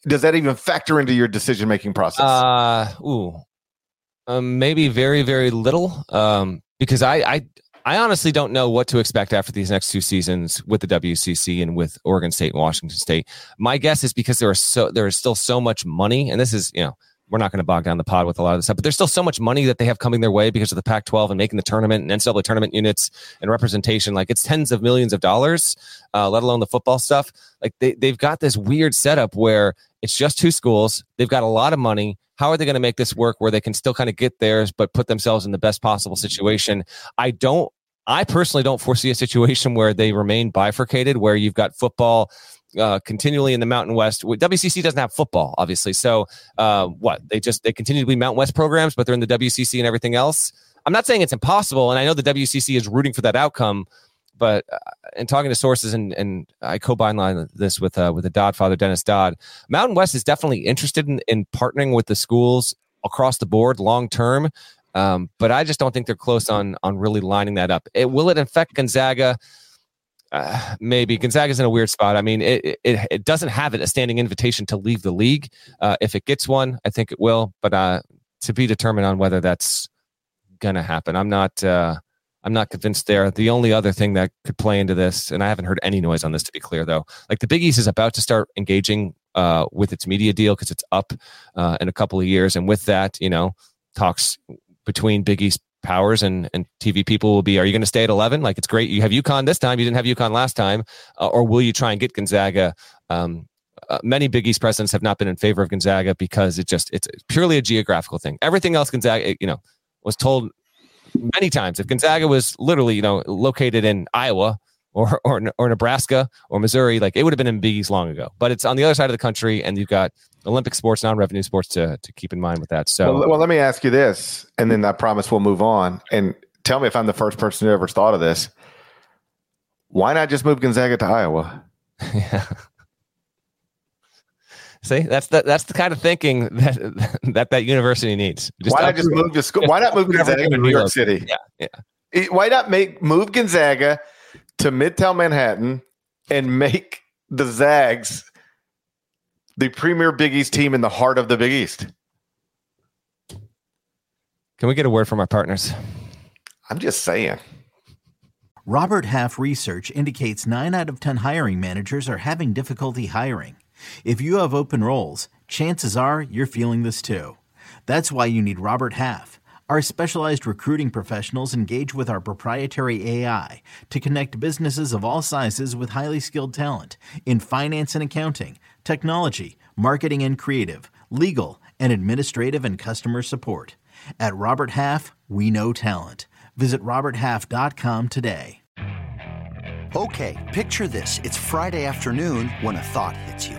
does that even factor into your decision making process? Uh, ooh, um, maybe very, very little. Um, because I, I, I honestly don't know what to expect after these next two seasons with the WCC and with Oregon State and Washington State. My guess is because there are so there is still so much money, and this is you know we're not going to bog down the pod with a lot of this stuff, but there's still so much money that they have coming their way because of the Pac-12 and making the tournament and NCAA tournament units and representation. Like it's tens of millions of dollars, uh, let alone the football stuff. Like they they've got this weird setup where it's just two schools. They've got a lot of money. How are they going to make this work where they can still kind of get theirs, but put themselves in the best possible situation? I don't. I personally don't foresee a situation where they remain bifurcated, where you've got football uh, continually in the Mountain West. WCC doesn't have football, obviously. So uh, what they just they continue to be Mountain West programs, but they're in the WCC and everything else. I'm not saying it's impossible, and I know the WCC is rooting for that outcome. But uh, in talking to sources, and, and I co-byline this with uh, with the Dodd father, Dennis Dodd, Mountain West is definitely interested in, in partnering with the schools across the board long term. Um, but I just don't think they're close on on really lining that up. It, will it affect Gonzaga? Uh, maybe Gonzaga's in a weird spot. I mean, it, it, it doesn't have it a standing invitation to leave the league. Uh, if it gets one, I think it will, but uh, to be determined on whether that's gonna happen. I'm not. Uh, I'm not convinced there. The only other thing that could play into this, and I haven't heard any noise on this to be clear, though, like the Big East is about to start engaging uh, with its media deal because it's up uh, in a couple of years, and with that, you know, talks between Big East powers and, and TV people will be, are you going to stay at 11? Like, it's great. You have UConn this time. You didn't have UConn last time. Uh, or will you try and get Gonzaga? Um, uh, many Big East presidents have not been in favor of Gonzaga because it just, it's purely a geographical thing. Everything else, Gonzaga, you know, was told many times if Gonzaga was literally, you know, located in Iowa or, or, or Nebraska or Missouri, like it would have been in Big East long ago. But it's on the other side of the country, and you've got Olympic sports, non-revenue sports to to keep in mind with that. So, well, well, let me ask you this, and then I promise we'll move on. And tell me if I'm the first person who ever thought of this. Why not just move Gonzaga to Iowa? yeah. See, that's the that's the kind of thinking that that that university needs. Just why not just move to school? Why not move Gonzaga to New York City? Yeah, yeah. Why not make move Gonzaga to Midtown Manhattan and make the Zags the premier Big East team in the heart of the Big East. Can we get a word from our partners? I'm just saying. Robert Half research indicates 9 out of 10 hiring managers are having difficulty hiring. If you have open roles, chances are you're feeling this too. That's why you need Robert Half. Our specialized recruiting professionals engage with our proprietary AI to connect businesses of all sizes with highly skilled talent in finance and accounting technology, marketing and creative, legal, and administrative and customer support. At Robert Half, we know talent. Visit RobertHalf.com today. Okay, picture this. It's Friday afternoon when a thought hits you.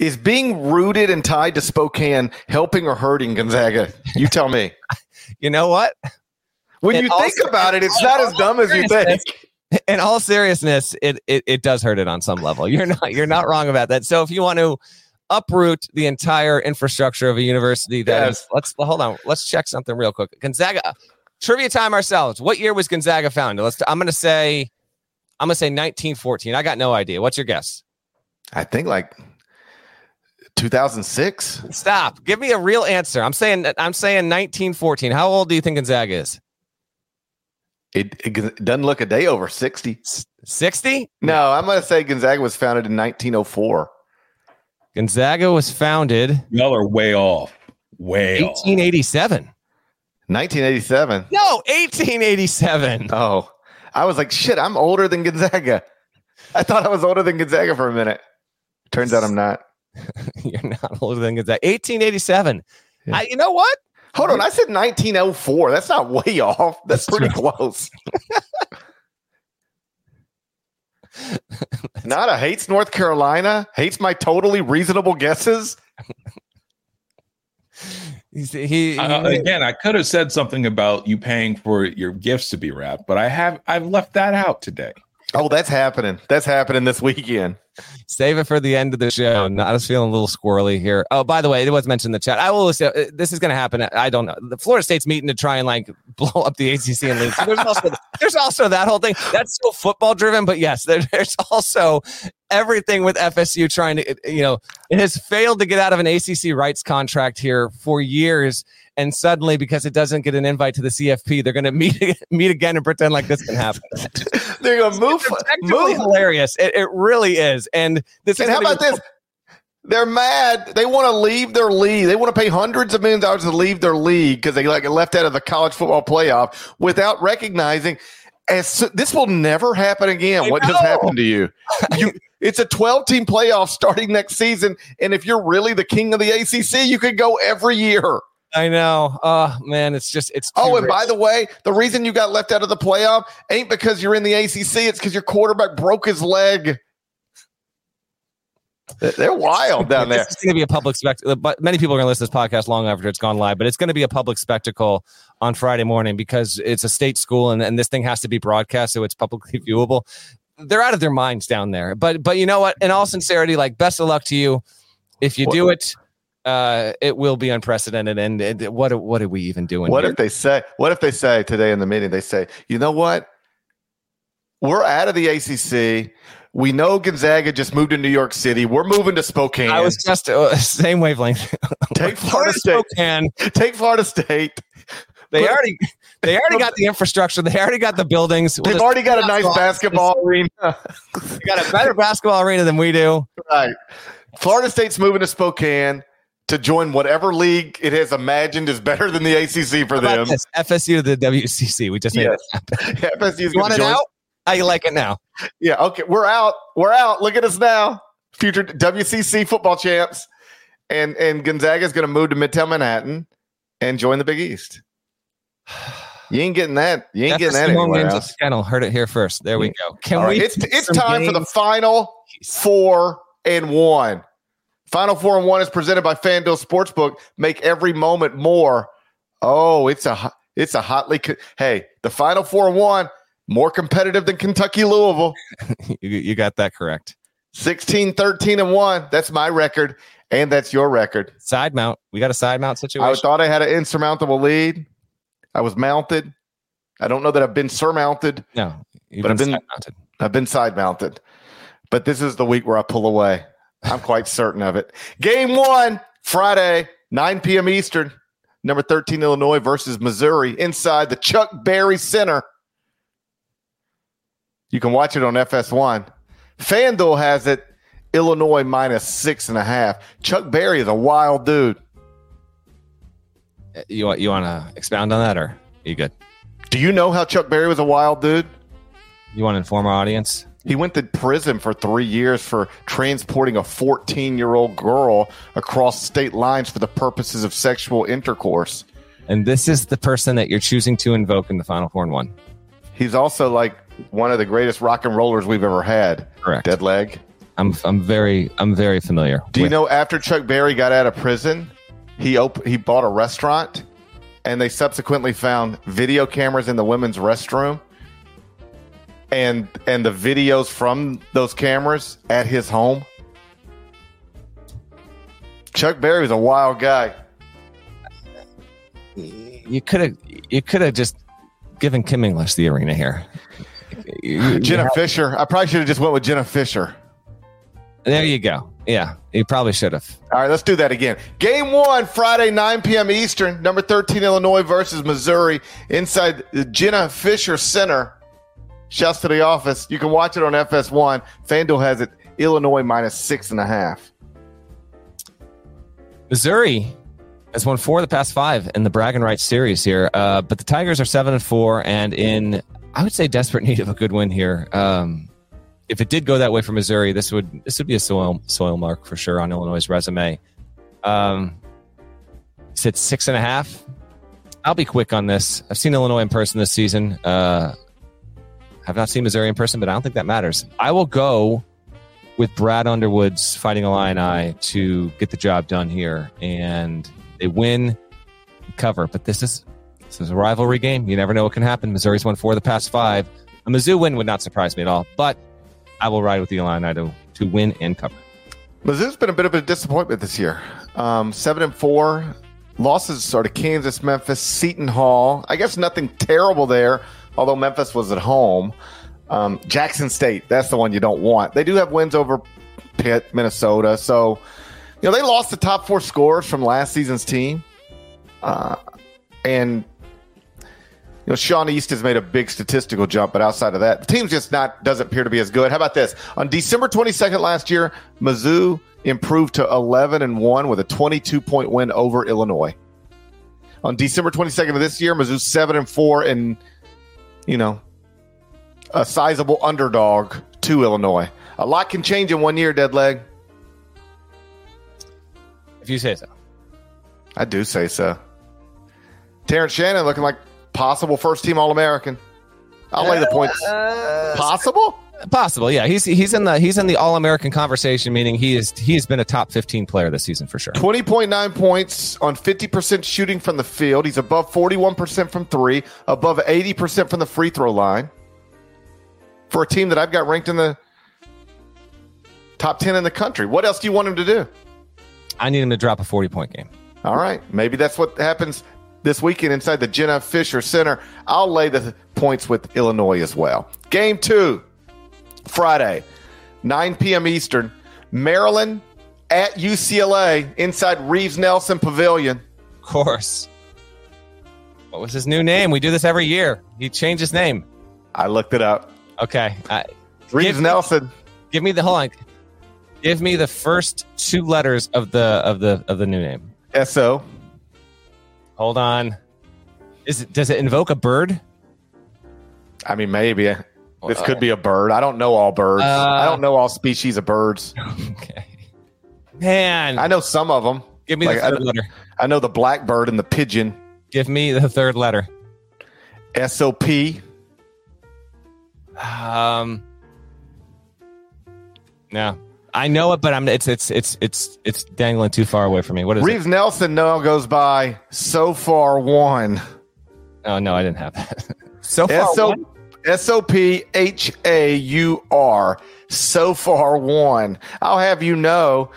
Is being rooted and tied to Spokane helping or hurting Gonzaga? You tell me. you know what? When in you think about it, it's not as dumb as you think. In all seriousness, it, it it does hurt it on some level. You're not you're not wrong about that. So if you want to uproot the entire infrastructure of a university that yes. is, let's hold on let's check something real quick gonzaga trivia time ourselves what year was gonzaga founded let's i'm gonna say i'm gonna say 1914 i got no idea what's your guess i think like 2006 stop give me a real answer i'm saying i'm saying 1914 how old do you think gonzaga is it, it doesn't look a day over 60 60 no i'm gonna say gonzaga was founded in 1904 Gonzaga was founded. Y'all are way off. Way 1887. 1987. No, 1887. Oh, I was like, shit, I'm older than Gonzaga. I thought I was older than Gonzaga for a minute. Turns out I'm not. You're not older than Gonzaga. 1887. Yeah. I, you know what? Hold on. I said 1904. That's not way off. That's, That's pretty true. close. Nada hates North Carolina, hates my totally reasonable guesses. He's, he, uh, again, I could have said something about you paying for your gifts to be wrapped, but I have I've left that out today. Oh, that's happening. That's happening this weekend. Save it for the end of the show. I was feeling a little squirrely here. Oh, by the way, it was mentioned in the chat. I will uh, this is going to happen. I don't know. The Florida State's meeting to try and like blow up the ACC and. So there's also there's also that whole thing. That's still football driven, but yes, there, there's also everything with FSU trying to. You know, it has failed to get out of an ACC rights contract here for years and suddenly because it doesn't get an invite to the CFP, they're going to meet meet again and pretend like this can happen. They're to move. move. Hilarious. It, it, really is. And this. And how about this? They're mad. They want to leave their league. They want to pay hundreds of millions of dollars to leave their league because they like left out of the college football playoff without recognizing. As this will never happen again. I what know. just happened to you? You it's a 12 team playoff starting next season. And if you're really the king of the ACC, you could go every year. I know. Oh man, it's just it's. Oh, and rich. by the way, the reason you got left out of the playoff ain't because you're in the ACC. It's because your quarterback broke his leg. They're wild down there. It's going to be a public spectacle. Uh, but many people are going to listen to this podcast long after it's gone live. But it's going to be a public spectacle on Friday morning because it's a state school and, and this thing has to be broadcast so it's publicly viewable. They're out of their minds down there. But but you know what? In all sincerity, like best of luck to you. If you do it, uh, it will be unprecedented. And, what what are we even doing? What here? if they say? What if they say today in the meeting? They say, you know what? We're out of the ACC. We know Gonzaga just moved to New York City. We're moving to Spokane. I was just uh, same wavelength. Take Florida State. Spokane. Take Florida State. They Put, already they already got the infrastructure. They already got the buildings. We'll They've already got a nice basketball arena. they got a better basketball arena than we do. Right. Florida State's moving to Spokane to join whatever league it has imagined is better than the ACC for them. This? FSU to the WCC. We just made yes. it happen. FSU's you want it out? How you like it now? Yeah. Okay. We're out. We're out. Look at us now. Future WCC football champs. And and Gonzaga is going to move to Midtown Manhattan and join the Big East. You ain't getting that. You ain't getting that anywhere else. Channel heard it here first. There we go. Can All we? It's it's time games? for the final four and one. Final Four and One is presented by FanDuel Sportsbook. Make every moment more. Oh, it's a it's a hotly co- hey. The Final Four and One more competitive than Kentucky Louisville. you, you got that correct. 16, 13, and one. That's my record, and that's your record. Side mount. We got a side mount situation. I thought I had an insurmountable lead. I was mounted. I don't know that I've been surmounted. No, but I've been mounted. I've been side mounted. But this is the week where I pull away. I'm quite certain of it. Game one, Friday, 9 p.m. Eastern. Number 13, Illinois versus Missouri inside the Chuck Berry Center. You can watch it on FS1. FanDuel has it Illinois minus six and a half. Chuck Berry is a wild dude. Eh, you want you want to expound on that, or you good? Do you know how Chuck Berry was a wild dude? You want to inform our audience? He went to prison for three years for transporting a 14 year old girl across state lines for the purposes of sexual intercourse. And this is the person that you're choosing to invoke in the Final Four and One. He's also like one of the greatest rock and rollers we've ever had. Correct. Dead leg. I'm I'm very I'm very familiar. Do you know after Chuck Berry got out of prison, he op- he bought a restaurant, and they subsequently found video cameras in the women's restroom and and the videos from those cameras at his home. Chuck Berry was a wild guy. You could have you could have just given Kim English the arena here. You, Jenna you Fischer. I probably should have just went with Jenna Fischer. There you go. Yeah, you probably should have. All right, let's do that again. Game one, Friday, 9 p.m. Eastern. Number 13, Illinois versus Missouri inside the Jenna Fischer Center. Shouts to the office. You can watch it on FS1. FanDuel has it Illinois minus six and a half. Missouri has won four of the past five in the bragging rights series here. Uh, but the Tigers are seven and four and in, I would say, desperate need of a good win here. Um, if it did go that way for Missouri, this would this would be a soil soil mark for sure on Illinois' resume. Um, said six and a half. I'll be quick on this. I've seen Illinois in person this season. Uh, have not seen Missouri in person, but I don't think that matters. I will go with Brad Underwood's Fighting Illini to get the job done here, and they win, cover. But this is this is a rivalry game. You never know what can happen. Missouri's won four of the past five. A Mizzou win would not surprise me at all, but I will ride with the Illini to, to win and cover. Mizzou's been a bit of a disappointment this year. Um, seven and four losses sort of Kansas, Memphis, Seton Hall. I guess nothing terrible there, although Memphis was at home. Um, Jackson State, that's the one you don't want. They do have wins over Pitt, Minnesota. So, you know, they lost the top four scores from last season's team. Uh, and you know, Sean East has made a big statistical jump, but outside of that, the team's just not doesn't appear to be as good. How about this? On December 22nd last year, Mizzou improved to 11 and 1 with a 22 point win over Illinois. On December 22nd of this year, Mizzou 7 and 4 and you know, a sizable underdog to Illinois. A lot can change in one year, dead leg. If you say so. I do say so. Terrence Shannon looking like possible first team All American. I'll lay the points. Uh, uh, possible? Possible, yeah. He's he's in the he's in the All American conversation, meaning he is he's been a top fifteen player this season for sure. Twenty point nine points on fifty percent shooting from the field. He's above forty one percent from three, above eighty percent from the free throw line. For a team that I've got ranked in the top ten in the country, what else do you want him to do? I need him to drop a forty point game. All right, maybe that's what happens this weekend inside the Jenna Fischer Center. I'll lay the points with Illinois as well. Game two, Friday, 9 p.m. Eastern. Maryland at UCLA inside Reeves Nelson Pavilion. Of course. What was his new name? We do this every year. He changed his name. I looked it up. Okay. Uh, Reeves give, Nelson. Give me the hold on. Give me the first two letters of the of the of the new name. S O. Hold on. Is it does it invoke a bird? I mean, maybe this could be a bird. I don't know all birds. Uh, I don't know all species of birds. Okay. Man, I know some of them. give me like, the I, third letter. I know the blackbird and the pigeon. Give me the third letter. S O P. Um, no, I know it, but I'm it's it's it's it's it's dangling too far away from me. What is Reeves Nelson now goes by so far one. it? Oh no, I didn't have that. so far, S O one? S O P H A U R. So far one. I'll have you know,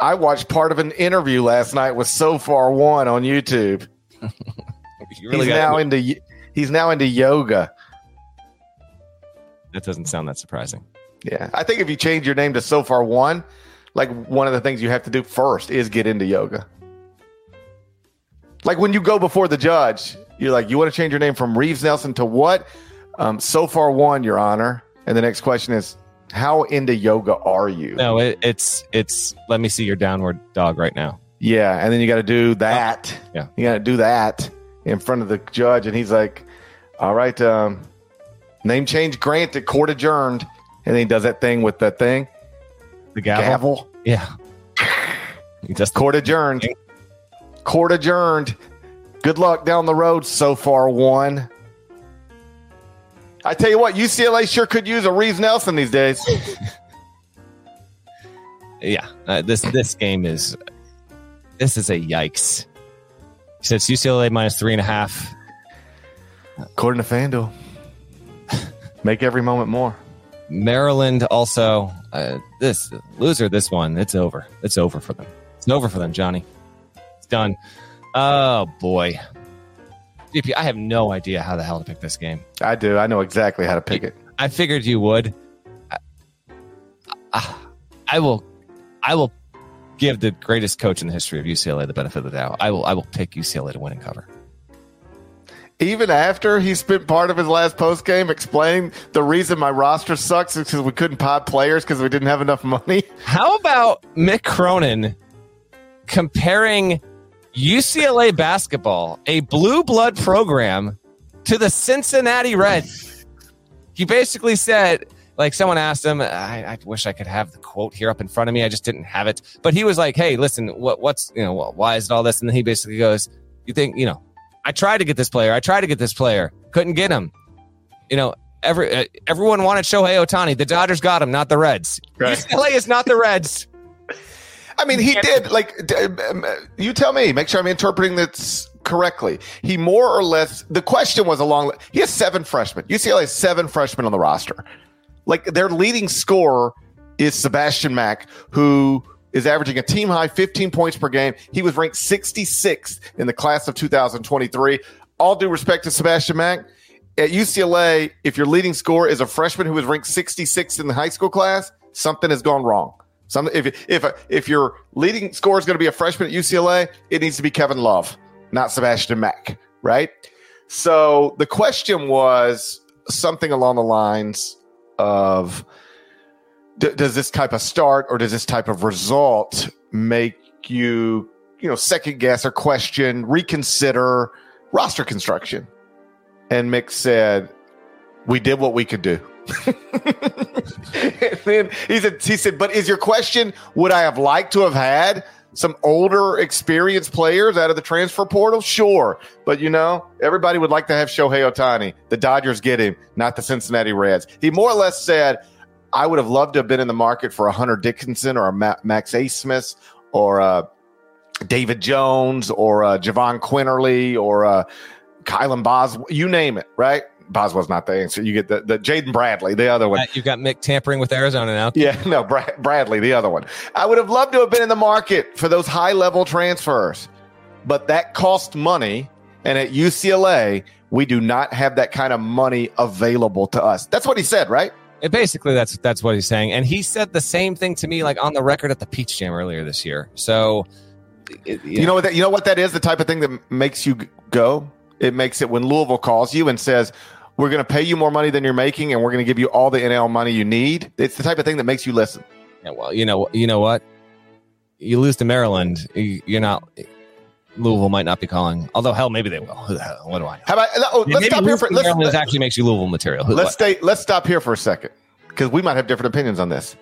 I watched part of an interview last night with So Far One on YouTube. you really he's now into he's now into yoga. that doesn't sound that surprising. Yeah, I think if you change your name to So Far One, like one of the things you have to do first is get into yoga. Like when you go before the judge, you're like, you want to change your name from Reeves Nelson to what? Um, so far one, Your Honor. And the next question is, how into yoga are you? No, it, it's it's. Let me see your downward dog right now. Yeah, and then you got to do that. Yeah. you got to do that in front of the judge, and he's like, "All right, um, name change granted, court adjourned." And then he does that thing with that thing, The gavel. gavel. Yeah. Just Court adjourned. Court adjourned. Good luck down the road so far, one. I tell you what, UCLA sure could use a Reeves Nelson these days. yeah. Uh, this this game is this is a yikes. He says UCLA minus three and a half. According to FanDuel, make every moment more. Maryland also uh, this loser this one it's over it's over for them it's over for them Johnny it's done oh boy DP I have no idea how the hell to pick this game I do. I know exactly how to pick it. I figured you would I, I, I will I will give the greatest coach in the history of UCLA the benefit of the doubt I will I will pick UCLA to win and cover Even after he spent part of his last post game explaining the reason my roster sucks is because we couldn't pod players because we didn't have enough money. How about Mick Cronin comparing UCLA basketball, a blue blood program, to the Cincinnati Reds? He basically said like someone asked him. I, I wish I could have the quote here up in front of me. I just didn't have it. But he was like, "Hey, listen, what what's you know why is it all this?" And then he basically goes, "You think you know? I tried to get this player. I tried to get this player. Couldn't get him. You know." Every, uh, everyone wanted Shohei Ohtani. The Dodgers got him, not the Reds. Right. UCLA is not the Reds. I mean, he did like. d- um, You tell me. Make sure I'm interpreting this correctly. He more or less. The question was along. He has seven freshmen. UCLA has seven freshmen on the roster. Like their leading scorer is Sebastian Mack, who is averaging a team high 15 points per game. He was ranked 66th in the class of 2023. All due respect to Sebastian Mack. At UCLA, if your leading scorer is a freshman who was ranked 66th in the high school class, something has gone wrong. Some if if if your leading scorer is going to be a freshman at UCLA, it needs to be Kevin Love, not Sebastian Mack, right? So the question was something along the lines of d- does this type of start or does this type of result make you you know second guess or question reconsider roster construction and mick said we did what we could do then he said he said but is your question would i have liked to have had some older experienced players out of the transfer portal sure but you know everybody would like to have shohei ohtani the dodgers get him not the cincinnati reds he more or less said I would have loved to have been in the market for a Hunter Dickinson or a Ma- Max A. Smith or a David Jones or a Jahvon Quinerly or a Kylan Bos, you name it, right? Boswell's not the answer. You get the, the Jaden Bradley, the other one. You've got Mick tampering with Arizona now. Yeah, no, Brad, Bradley, the other one. I would have loved to have been in the market for those high level transfers, but that cost money. And at UCLA, we do not have that kind of money available to us. That's what he said, right? And basically, that's that's what he's saying, and he said the same thing to me, like on the record at the Peach Jam earlier this year. So, it- You know what that you know what that is? The type of thing that makes you go. It makes it when Louisville calls you and says, "We're going to pay you more money than you're making, and we're going to give you all the NL money you need." It's the type of thing that makes you listen. Yeah, well, you know, you know what? You lose to Maryland, you- you're not. Louisville might not be calling. Although, hell, maybe they will. Who the hell? What do I know? How about? Oh, let's maybe stop here for let's, Maryland let's, actually makes you Louisville material. Who- let's what? stay. Let's stop here for a second because we might have different opinions on this.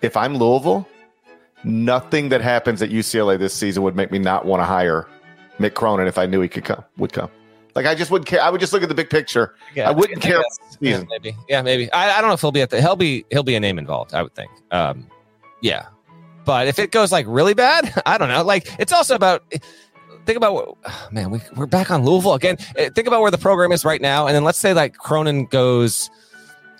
If I'm Louisville, nothing that happens at UCLA this season would make me not want to hire Mick Cronin if I knew he could come. Would come. Like I just wouldn't care. I would just look at the big picture. Yeah, I wouldn't care. about the Yeah, maybe. Yeah, maybe. I, I don't know if he'll be at the. He'll be. He'll be a name involved. I would think. Um, yeah, but if it goes like really bad, I don't know. Like it's also about. Think about what, man. We we're back on Louisville again. Eh, Think about where the program is right now, and then let's say like Cronin goes.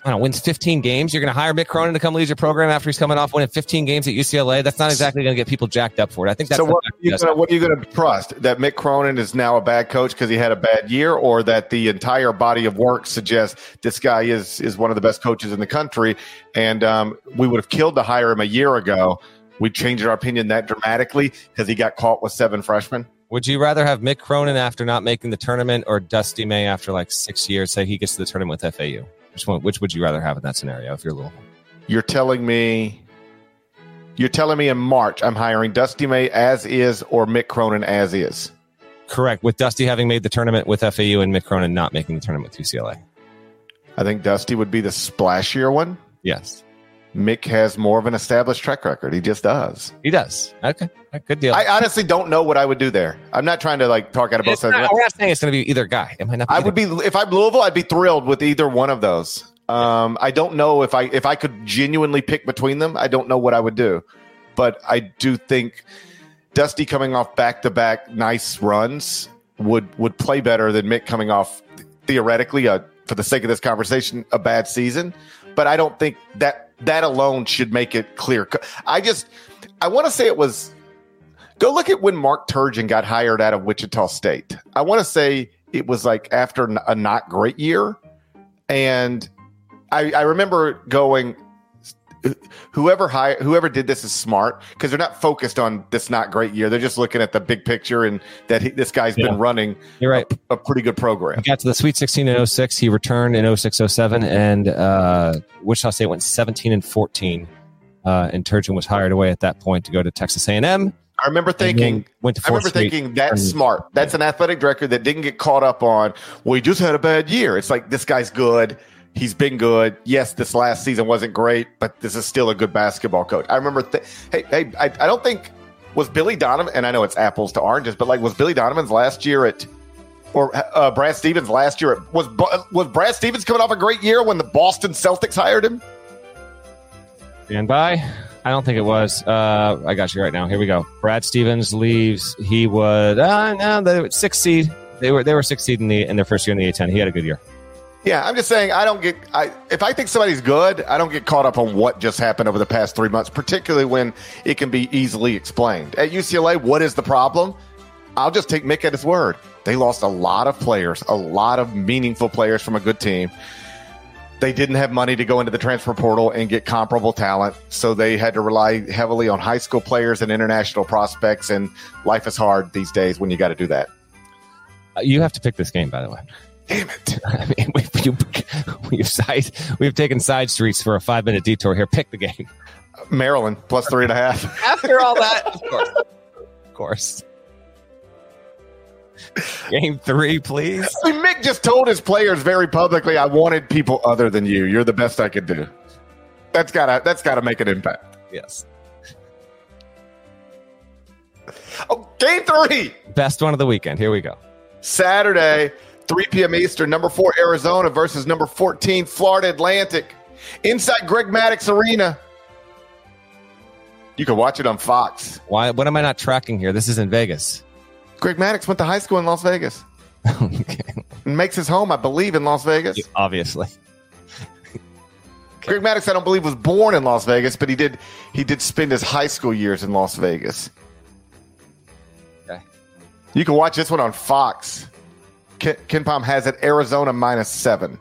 I don't know, wins 15 games. You're going to hire Mick Cronin to come lead your program after he's coming off winning 15 games at UCLA. That's not exactly going to get people jacked up for it. I think that's so what are, you gonna, what are you going to trust? That Mick Cronin is now a bad coach because he had a bad year, or that the entire body of work suggests this guy is is one of the best coaches in the country, and um, we would have killed to hire him a year ago. We changed our opinion that dramatically because he got caught with seven freshmen. Would you rather have Mick Cronin after not making the tournament or Dusty May after like six years say he gets to the tournament with FAU? Which one? Which would you rather have in that scenario if you're Louisville? You're telling me, you're telling me in March I'm hiring Dusty May as is or Mick Cronin as is. Correct. With Dusty having made the tournament with FAU and Mick Cronin not making the tournament with UCLA. I think Dusty would be the splashier one. Yes, Mick has more of an established track record. He just does. he does. Okay, good deal. I honestly don't know what I would do there. I'm not trying to like talk out of both sides. not- we're not saying it's going to be either guy. It might not. I would be if I'm Louisville. I'd be thrilled with either one of those. Um, I don't know if I if I could genuinely pick between them. I don't know what I would do, but I do think Dusty coming off back to back nice runs would would play better than Mick coming off theoretically a for the sake of this conversation a bad season. But I don't think that that alone should make it clear. I just I want to say it was go look at when Mark Turgeon got hired out of Wichita State. I want to say it was like after a not great year, and I, I remember going, whoever hired, whoever did this is smart because they're not focused on this not great year. They're just looking at the big picture and that he, this guy's Yeah. been running You're right. a pretty good program. He got to the Sweet 16 in 06. He returned in 06 07, and uh, Wichita State went 17 and 14. Uh, and Turgeon was hired away at that point to go to Texas A&M. I remember thinking. went to I remember straight. thinking that's and- smart. That's an athletic director that didn't get caught up on. Well, he just had a bad year. It's like this guy's good. He's been good. Yes, this last season wasn't great, but this is still a good basketball coach. I remember. Th- hey, hey, I, I don't think was Billy Donovan, and I know it's apples to oranges, but like was Billy Donovan's last year at, or uh, Brad Stevens last year at, was was Brad Stevens coming off a great year when the Boston Celtics hired him? Stand by. I don't think it was. Uh, I got you right now. Here we go. Brad Stevens leaves. He would. Uh, no, the six seed. They were they were six seed in the in their first year in the A10. He had a good year. Yeah, I'm just saying I don't get I if I think somebody's good, I don't get caught up on what just happened over the past 3 months, particularly when it can be easily explained. At UCLA, what is the problem? I'll just take Mick at his word. They lost a lot of players, a lot of meaningful players from a good team. They didn't have money to go into the transfer portal and get comparable talent, so they had to rely heavily on high school players and international prospects and life is hard these days when you got to do that. Uh, you have to pick this game by the way. Damn it. I mean, we've, you, we've, side, we've taken side streets for a five minute detour here. Pick the game. Maryland plus three and a half. After all that, of course. Of course. Game three, please. I mean, Mick just told his players very publicly, "I wanted people other than you. You're the best I could do." That's gotta that's gotta make an impact. Yes. Oh, game three, best one of the weekend. Here we go. Saturday, 3 p.m. Eastern, number four Arizona versus number 14 Florida Atlantic inside Greg Maddux Arena. You can watch it on Fox. Why? What am I not tracking here? This is in Vegas. Greg Maddux went to high school in Las Vegas. okay. And makes his home, I believe, in Las Vegas. Obviously. Greg Maddux, I don't believe, was born in Las Vegas, but he did he did spend his high school years in Las Vegas. Okay. You can watch this one on Fox. Ken, KenPom has it Arizona minus seven.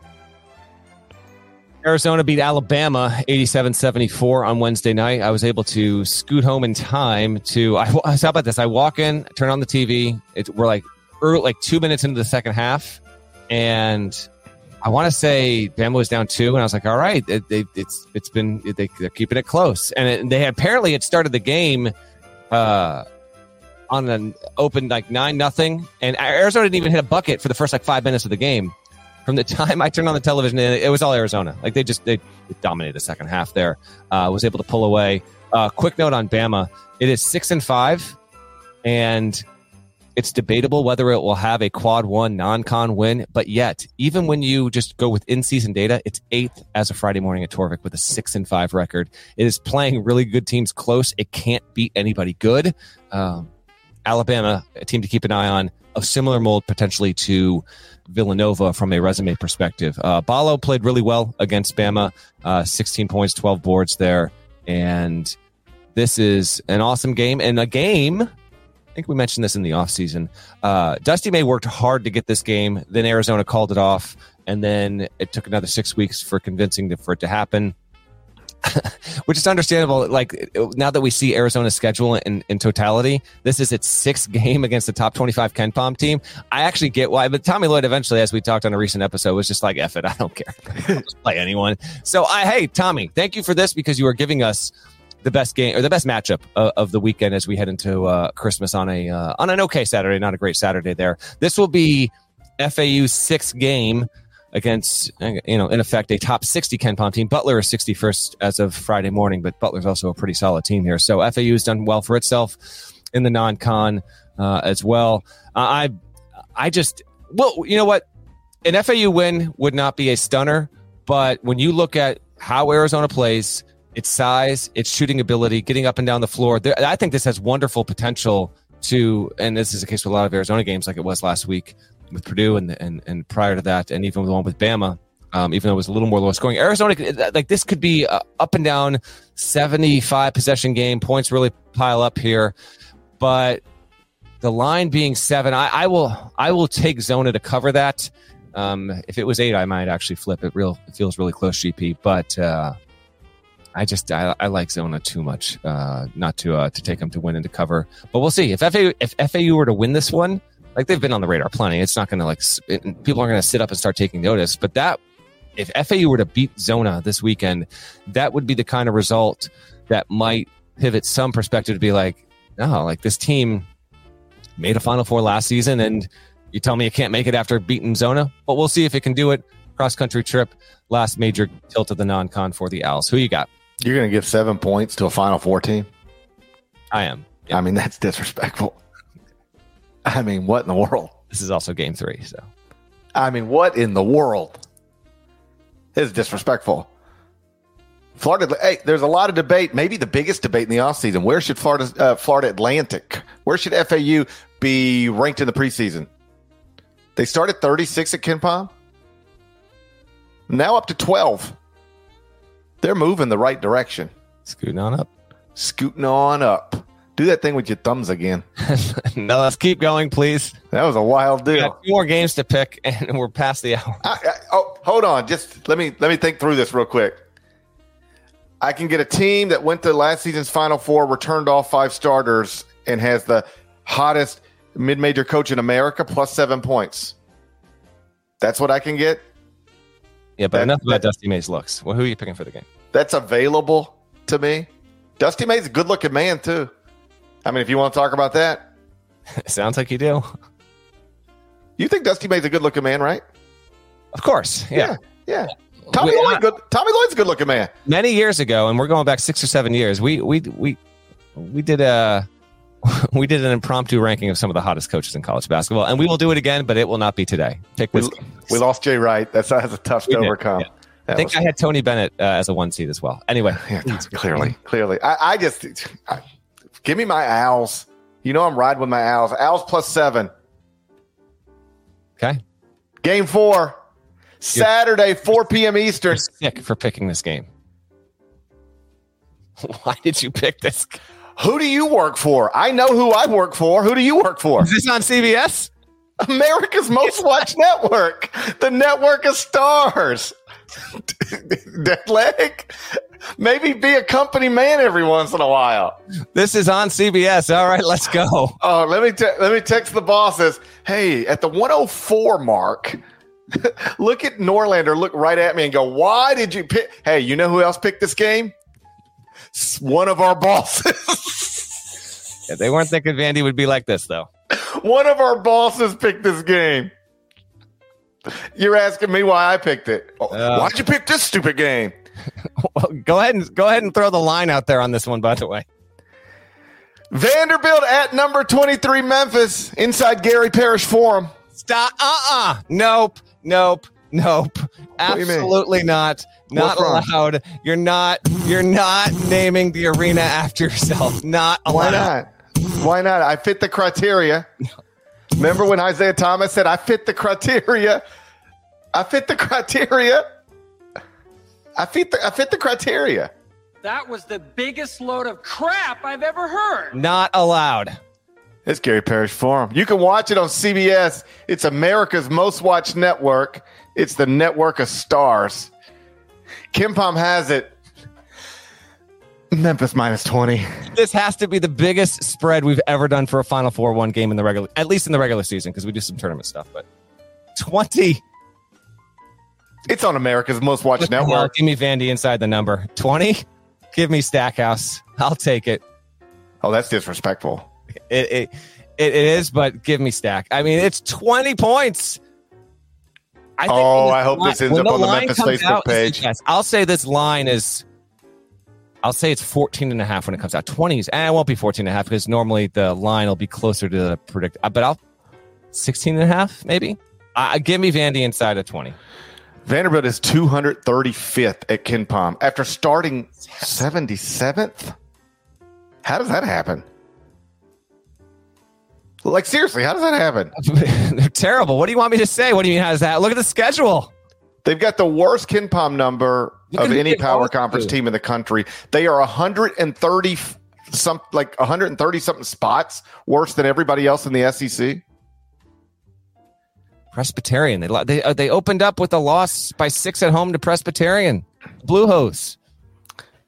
Arizona beat Alabama 87 74 on Wednesday night. I was able to scoot home in time to. I, how about this? I walk in, turn on the TV. It, we're like early, like two minutes into the second half. And I want to say Bama was down two. And I was like, all right, it, it, it's it's been, they, are keeping it close. And they apparently had started the game. Uh, on an open like nine nothing, and Arizona didn't even hit a bucket for the first like five minutes of the game. From the time I turned on the television, it was all Arizona. Like they just they dominated the second half. There uh, was able to pull away. Uh, quick note on Bama: it is six and five, and it's debatable whether it will have a quad one non-con win. But yet, even when you just go with in-season data, it's eighth as of Friday morning at Torvik with a six and five record. It is playing really good teams close. It can't beat anybody good. Um, Alabama, a team to keep an eye on, of similar mold potentially to Villanova from a resume perspective. Uh, Ballo played really well against Bama, uh, 16 points, 12 boards there. And this is an awesome game and a game. I think we mentioned this in the offseason. Uh, Dusty May worked hard to get this game. Then Arizona called it off. And then it took another six weeks for convincing for it to happen. which is understandable. Like now that we see Arizona's schedule in, in totality, this is its sixth game against the top 25 KenPom team. I actually get why, but Tommy Lloyd eventually, as we talked on a recent episode, was just like, F it, I don't care. play anyone. So I, hey, Tommy, thank you for this because you are giving us the best game or the best matchup of, of the weekend as we head into uh, Christmas on a, uh, on an okay Saturday, not a great Saturday there. This will be FAU's sixth game against, you know, in effect, a top 60 Ken KenPom team. Butler is 61st as of Friday morning, but Butler's also a pretty solid team here. So FAU has done well for itself in the non-con uh, as well. Uh, I, I just, well, you know what? An FAU win would not be a stunner, but when you look at how Arizona plays, its size, its shooting ability, getting up and down the floor, I think this has wonderful potential to, and this is the case with a lot of Arizona games like it was last week, with Purdue and and and prior to that, and even the one with Bama. Um, even though it was a little more low scoring, Arizona like this could be up and down seventy five possession game. Points really pile up here, but the line being seven, I, I will I will take Zona to cover that. Um, if it was eight, I might actually flip it. Real, it feels really close, GP. But uh, I just I, I, like Zona too much uh, not to uh, to take them to win and to cover. But we'll see if FAU if FAU were to win this one, like they've been on the radar plenty. It's not going to like it, people aren't going to sit up and start taking notice. But that if FAU were to beat Zona this weekend, that would be the kind of result that might pivot some perspective to be like, no, like this team made a Final Four last season, and you tell me it can't make it after beating Zona, but we'll see if it can do it. cross country trip, last major tilt of the non con for the Owls. Who you got? You're going to give seven points to a Final Four team? I am. I mean, that's disrespectful. I mean, what in the world? This is also game three. So, I mean, what in the world? Is disrespectful. Florida, hey, there's a lot of debate. Maybe the biggest debate in the offseason. Where should Florida, uh, Florida Atlantic, where should FAU be ranked in the preseason? They started 36 at KenPom, now up to 12. They're moving the right direction. scooting on up. Scooting on up. Do that thing with your thumbs again. no, let's keep going, please. That was a wild We deal. got two more games to pick, and we're past the hour. I, I, oh, hold on. Just let me let me think through this real quick. I can get a team that went to last season's Final Four, returned all five starters, and has the hottest mid-major coach in America, plus seven points. That's what I can get. Yeah, but That- enough about that- Dusty May's looks. Well, who are you picking for the game? That's available to me. Dusty May's a good-looking man too. I mean, if you want to talk about that, Sounds like you do. you think Dusty May's a good-looking man, right? Of course. Yeah. yeah. Tommy We- Lloyd, good. Tommy Lloyd's a good-looking man. Many years ago, and we're going back six or seven years, we we we we did a we did an impromptu ranking of some of the hottest coaches in college basketball, and we will do it again, but it will not be today. Pick We, this. we lost Jay Wright. That's that's a tough We to did, overcome. yeah. I think was- I had Tony Bennett uh, as a one seed as well. Anyway, Yeah, clearly, clearly. I, I just I, give me my owls. You know I'm riding with my owls. Owls plus seven. okay, Game four, Saturday, 4 p.m. Eastern. you're sick for picking this game. Why did you pick this? Who do you work for? I know who I work for. Who do you work for? Is this on CBS? America's Most Watched Network, the network of stars. Dead leg. Maybe be a company man every once in a while. This is on CBS. All right, let's go. Oh, let me te- let me text the bosses. Hey, at the 104 mark, look at Norlander. Look right at me and go, "Why did you pick?" Hey, you know who else picked this game? One of our bosses. Yeah, they weren't thinking Vandy would be like this, though. One of our bosses picked this game. You're asking me why I picked it. Oh, Uh. Why'd you pick this stupid game? Well, go ahead and go ahead and throw the line out there on this one. By the way, Vanderbilt at number 23 Memphis inside Gary Parrish Forum. stop. Uh uh Nope. Nope. Nope. you? Absolutely not. Not What's wrong? allowed. You're not. You're not naming the arena after yourself. Not allowed. Why not? Why not? I fit the criteria. Remember when Isaiah Thomas said, I fit the criteria? I fit the criteria. I fit the, I fit the criteria. That was the biggest load of crap I've ever heard. Not allowed. It's Gary Parrish Forum. You can watch it on CBS. It's America's most watched network. It's the network of stars. KenPom has it. Memphis minus 20. This has to be the biggest spread we've ever done for a Final Four one game in the regular, at least in the regular season, because we do some tournament stuff. But twenty. It's on America's most watched network. give me Vandy inside the number twenty. Give me Stackhouse. I'll take it. Oh, that's disrespectful. It, it, it, is, but give me Stack. I mean, it's 20 points. I Oh, I hope line- this ends up on the Memphis Facebook page. Yes, I'll say this line is, I'll say it's 14 and a half when it comes out. 20s, and it won't be 14 and a half because normally the line will be closer to the predict, uh, but I'll 16 and a half, maybe. Uh, give me Vandy inside of 20. Vanderbilt is 235th at KenPom after starting 77th. How does that happen? Like seriously, how does that happen? They're terrible. What do you want me to say? What do you mean? How does that? Look at the schedule. They've got the worst KenPom number Look of any power conference team in the country. They are 130 some like 130 something spots worse than everybody else in the SEC. Presbyterian. They they uh, they opened up with a loss by six at home to Presbyterian. Blue Hose.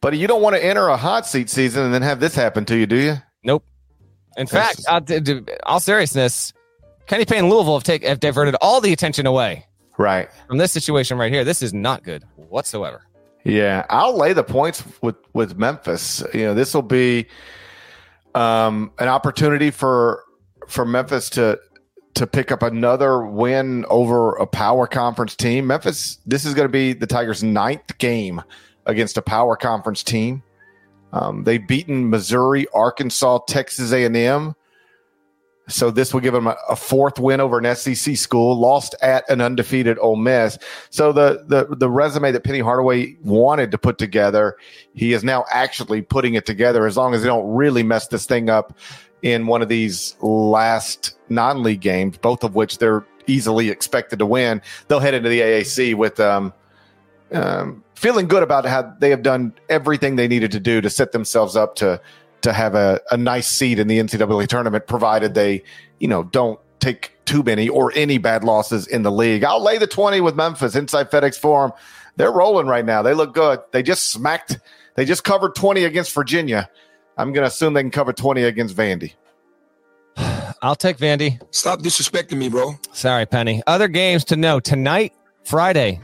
But you don't want to enter a hot seat season and then have this happen to you, do you? Nope. In That's- fact, uh, all seriousness, Kenny Payne and Louisville have, take, have diverted all the attention away Right. from this situation right here. This is not good whatsoever. Yeah, I'll lay the points with with Memphis. You know, this will be um, an opportunity for for Memphis to to pick up another win over a power conference team. Memphis, this is going to be the Tigers' ninth game against a power conference team. Um, they've beaten Missouri, Arkansas, Texas A&M. So this will give them a, a, fourth win over an SEC school, lost at an undefeated Ole Miss. So the, the the resume that Penny Hardaway wanted to put together, he is now actually putting it together. As long as they don't really mess this thing up in one of these last non-league games, both of which they're easily expected to win, they'll head into the AAC with um, um, feeling good about how they have done everything they needed to do to set themselves up to to have a, a nice seat in the NCAA tournament, provided they, you know, don't take too many or any bad losses in the league. I'll lay the 20 with Memphis inside FedEx Forum. They're rolling right now. They look good. They just smacked, they just covered 20 against Virginia. I'm going to assume they can cover 20 against Vandy. I'll take Vandy. Stop disrespecting me, bro. Sorry, Penny. Other games to know tonight, Friday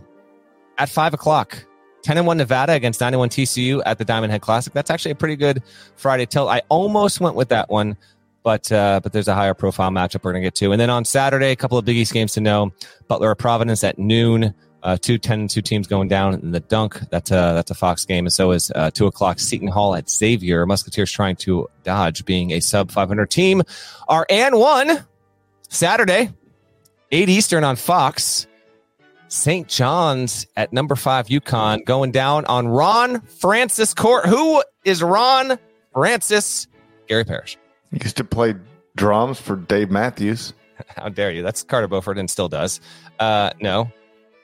at 5 o'clock. 10 and 1 Nevada against 91 TCU at the Diamond Head Classic. That's actually a pretty good Friday tilt. I almost went with that one, but uh, but there's a higher profile matchup we're going to get to. And then on Saturday, a couple of Big East games to know. Butler Providence at noon. Uh, two 10 and 2 teams going down in the dunk. That's a, that's a Fox game. And so is uh, 2 o'clock Seton Hall at Xavier. Musketeers trying to dodge being a sub 500 team. Are and 1 Saturday, 8 Eastern on Fox. St. John's at number five, UConn, going down on Ron Francis Court. Who is Ron Francis? Gary Parrish. He used to play drums for Dave Matthews. How dare you? That's Carter Beauford and still does. Uh, no.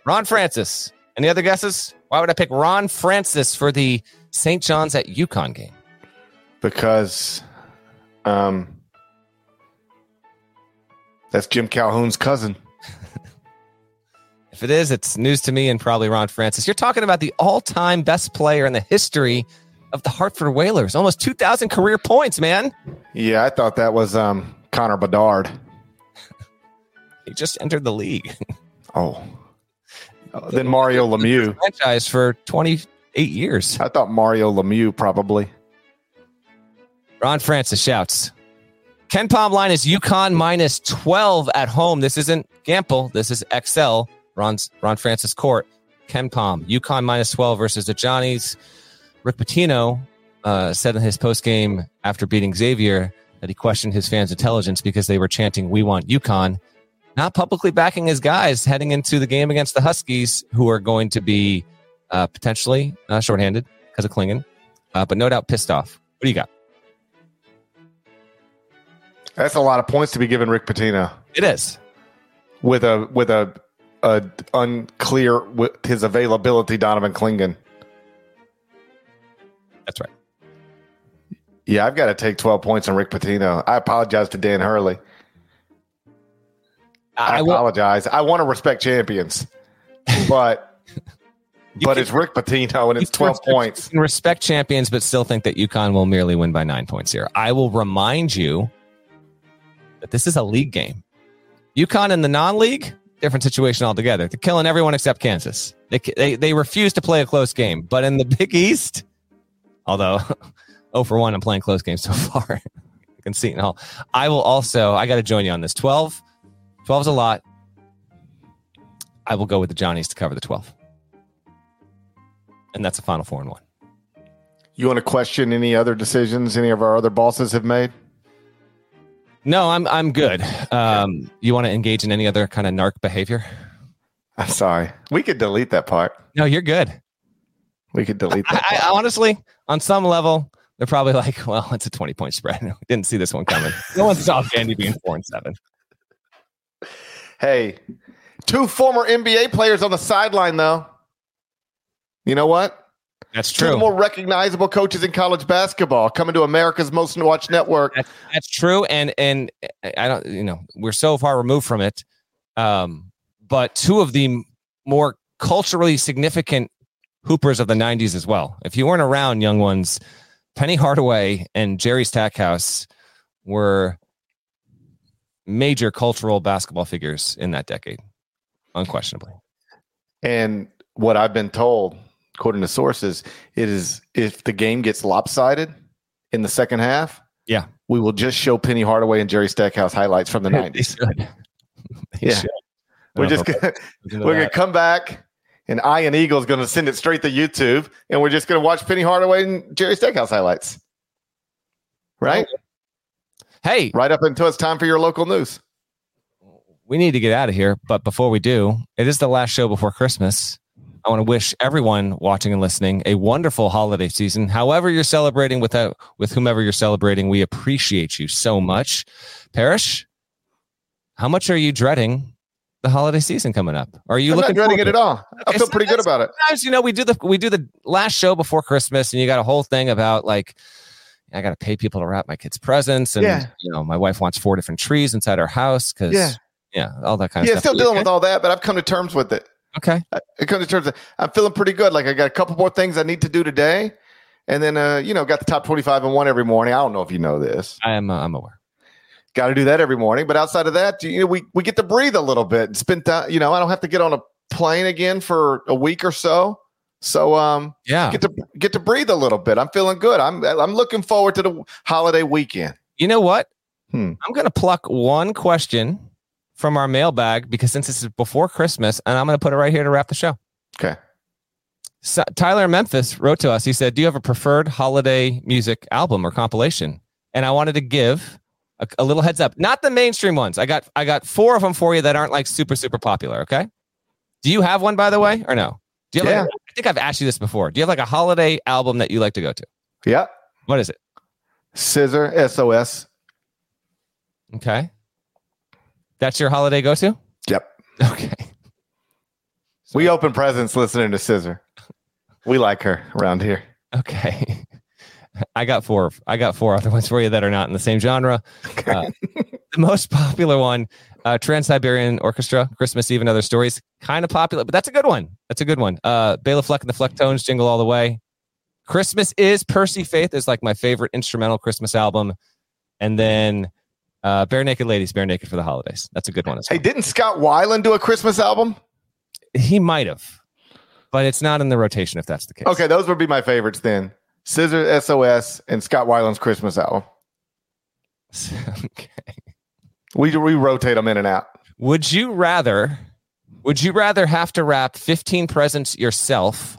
Ron Francis. Any other guesses? Why would I pick Ron Francis for the St. John's at UConn game? Because um, that's Jim Calhoun's cousin. If it is, it's news to me and probably Ron Francis. You're talking about the all time best player in the history of the Hartford Whalers. Almost 2,000 career points, man. Yeah, I thought that was um, Connor Bedard. he just entered the league. oh. then Mario Lemieux. Franchise for 28 years. I thought Mario Lemieux probably. Ron Francis shouts. KenPom line is UConn minus 12 at home. This isn't Gampel. This is XL. Ron's, Ron Francis Court, KenPom, UConn minus 12 versus the Johnnies. Rick Pitino uh, said in his post game after beating Xavier that he questioned his fans' intelligence because they were chanting, We want UConn, not publicly backing his guys heading into the game against the Huskies, who are going to be uh, potentially uh, shorthanded because of Clingan, uh, but no doubt pissed off. What do you got? That's a lot of points to be given Rick Pitino. It is. With a with a uh, unclear with his availability, Donovan Clingan. That's right. Yeah, I've got to take 12 points on Rick Pitino. I apologize to Dan Hurley. I, I apologize. I want to respect champions, but but can, it's Rick Pitino and it's 12 respect, points. respect champions, but still think that UConn will merely win by nine points here. I will remind you that this is a league game. UConn in the non-league, different situation altogether. They're killing everyone except Kansas. They, they, they refuse to play a close game. But in the Big East, although 0 for 1, I'm playing close games so far. you can see it all. I will also, I got to join you on this. 12, 12 is a lot. I will go with the Johnnies to cover the 12. And that's a final four and one. You want to question any other decisions any of our other bosses have made? No, I'm I'm good. Um, you want to engage in any other kind of narc behavior? I'm sorry. We could delete that part. No, you're good. We could delete that. I, I, honestly, on some level, they're probably like, "Well, it's a 20 point spread. We didn't see this one coming. no one saw Vandy being four and seven. Hey, two former NBA players on the sideline, though. You know what? That's true. Two of the more recognizable coaches in college basketball coming to America's most watched network. That's, that's, true, and and I don't, you know, we're so far removed from it. Um, but two of the more culturally significant hoopers of the '90s as well. If you weren't around, young ones, Penny Hardaway and Jerry Stackhouse were major cultural basketball figures in that decade, unquestionably. And what I've been told according to sources, it is if the game gets lopsided in the second half, yeah, we will just show Penny Hardaway and Jerry Stackhouse highlights from the nineties. Yeah. We're just gonna I'll listen to we're gonna come back, and Ian is gonna send it straight to YouTube, and we're just gonna watch Penny Hardaway and Jerry Stackhouse highlights. Right, Hey, right up until it's time for your local news. we need to get out of here. But before we do, it is the last show before Christmas. I want to wish everyone watching and listening a wonderful holiday season. However, you're celebrating with that, with whomever you're celebrating, we appreciate you so much. Parrish, how much are you dreading the holiday season coming up? Are you I'm not looking dreading it at all. I Okay, feel pretty good about it. sometimes you know we do the we do the last show before Christmas, and you got a whole thing about like I got to pay people to wrap my kids' presents, and Yeah. you know my wife wants four different trees inside our house because Yeah. yeah, all that kind of Yeah, still dealing with all that, but I've come to terms with it. Okay, I I come to terms. Of, I'm feeling pretty good. Like I got a couple more things I need to do today, and then uh, you know, got the top 25 and one every morning. I don't know if you know this. I am uh, I'm aware. Got to do that every morning. But outside of that, you know, we we get to breathe a little bit and spend time. You know, I don't have to get on a plane again for a week or so. So um, Yeah, get to get to breathe a little bit. I'm feeling good. I'm I'm looking forward to the holiday weekend. you know what? Hmm. I'm gonna pluck one question from our mailbag because since this is before Christmas, and I'm gonna put it right here to wrap the show. Okay. So, Tyler Memphis wrote to us. He said, "Do you have a preferred holiday music album or compilation?" And I wanted to give a, a little heads up, not the mainstream ones. I got I got four of them for you that aren't like super super popular. Okay. Do you have one by the way, or no? Do you have? Yeah. Like, I think I've asked you this before. Do you have like a holiday album that you like to go to? Yeah. What is it? Scissor SOS. Okay. That's your holiday go to? Yep. Okay. We open presents listening to Scissor. We like her around here. Okay. I got four. I got four other ones for you that are not in the same genre. Uh, the most popular one, uh, Trans Siberian Orchestra, Christmas Eve and Other Stories, kind of popular, but that's a good one. That's a good one. Uh, Bela Fleck and the Flecktones, Jingle All the Way. Christmas is Percy Faith is like my favorite instrumental Christmas album, and then uh, Barenaked Ladies, Barenaked for the Holidays. That's a good one as well. Hey, didn't Scott Weiland do a Christmas album? he might have, but it's not in the rotation if that's the case. Okay, those would be my favorites then. Scissor SOS and Scott Weiland's Christmas album. okay. We we rotate them in and out. Would you rather would you rather have to wrap 15 presents yourself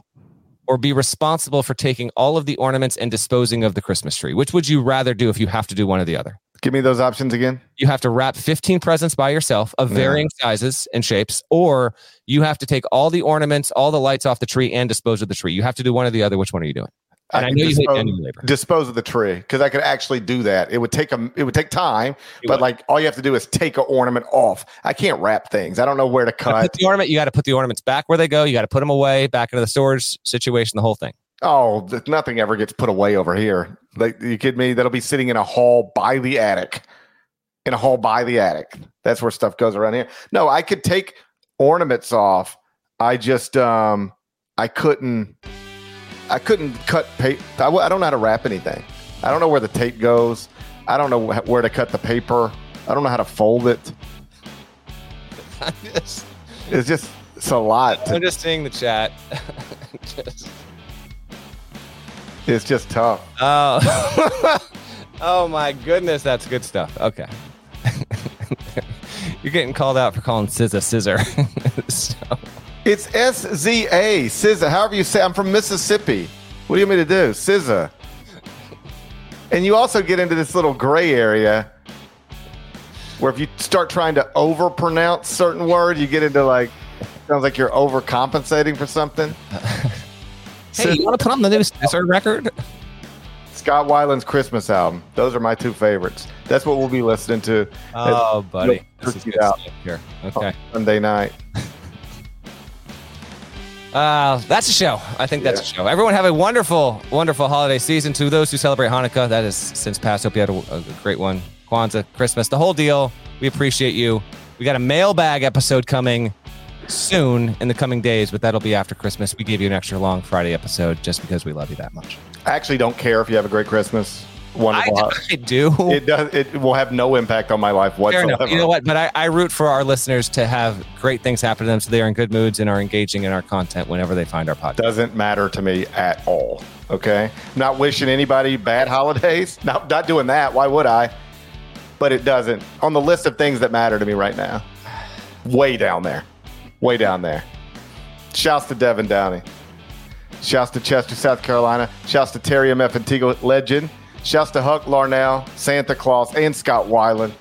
or be responsible for taking all of the ornaments and disposing of the Christmas tree? Which would you rather do if you have to do one or the other? Give me those options again. You have to wrap 15 presents by yourself of Yeah. varying sizes and shapes, or you have to take all the ornaments, all the lights off the tree, and dispose of the tree. You have to do one or the other. Which one are you doing? And I, could know you hate dispose, manual labor. dispose of the tree because I could actually do that. It would take a it would take time, You but would. like all you have to do is take an ornament off. I can't wrap things. I don't know where to cut. the ornament, you got to put the ornaments back where they go. You got to put them away, back into the storage situation, the whole thing. Oh, nothing ever gets put away over here. Like you kidding me? That'll be sitting in a hall by the attic. In a hall by the attic. That's where stuff goes around here. No, I could take ornaments off. I just um I couldn't I couldn't cut paper. I, w- I don't know how to wrap anything. I don't know where the tape goes. I don't know wh- where to cut the paper. I don't know how to fold it. Just, It's just it's a lot. I'm just seeing the chat. Just- it's just tough. Oh, oh my goodness, that's good stuff. Okay, you're getting called out for calling SZA scissor. so, It's S Z A, SZA. However you say, I'm from Mississippi. What do you want me to do? SZA. And you also get into this little gray area where if you start trying to overpronounce certain words, you get into like, sounds like you're overcompensating for something. Hey, you want to put on the new scissor record? Scott Weiland's Christmas album. Those are my two favorites. That's what we'll be listening to Oh, buddy, this is good out. stuff here. Okay, Sunday night. uh, that's a show. I think that's a show. Everyone have a wonderful, wonderful holiday season. To those who celebrate Hanukkah, that is since past. Hope you had a, a great one. Kwanzaa, Christmas, the whole deal. We appreciate you. We got a mailbag episode coming soon in the coming days, but that'll be after Christmas. We gave you an extra long Friday episode just because we love you that much. I actually don't care if you have a great Christmas. I, Wonderful. I do. it does. It will have no impact on my life whatsoever. You know what? But I, I root for our listeners to have great things happen to them so they are in good moods and are engaging in our content whenever they find our podcast. doesn't matter to me at all. Okay, I'm not wishing anybody bad holidays. Not not doing that. Why would I? But it doesn't on the list of things that matter to me right now. Way down there. Way down there. Shouts to Devin Downey. Shouts to Chester, South Carolina. Shouts to Terry M. F. Antigua legend. Shouts to Huck Larnell, Santa Claus, and Scott Weiland.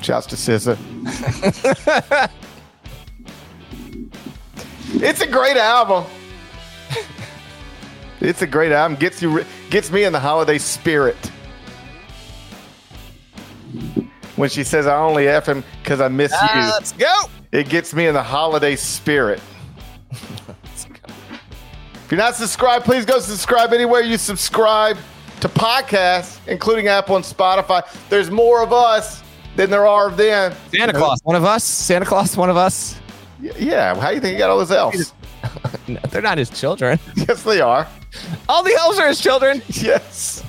Shouts to SZA. it's a great album. It's a great album. Gets you, gets me in the holiday spirit. When she says, "I only f him because I miss you," ah, let's go. it gets me in the holiday spirit. If you're not subscribed, please go subscribe anywhere you subscribe to podcasts, including Apple and Spotify. There's more of us than there are of them. Santa Claus, one of us. Santa Claus, one of us. Yeah, how do you think he got all those elves? No, they're not his children. yes, they are. All the elves are his children. Yes.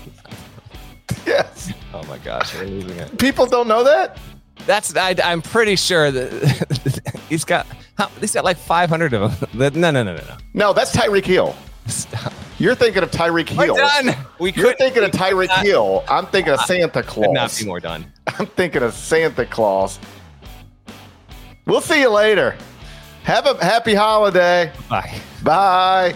Yes. Oh my gosh, we're losing it. People don't know that? That's I, I'm pretty sure that he's got he's got like 500 of them. No, no, no, no, no. No, that's Tyreek Hill. Stop. You're thinking of Tyreek Hill. We're done. We You're could thinking of Tyreek Hill. I'm thinking of uh, Santa Claus. could not be more done. I'm thinking of Santa Claus. We'll see you later. Have a happy holiday. Bye. Bye.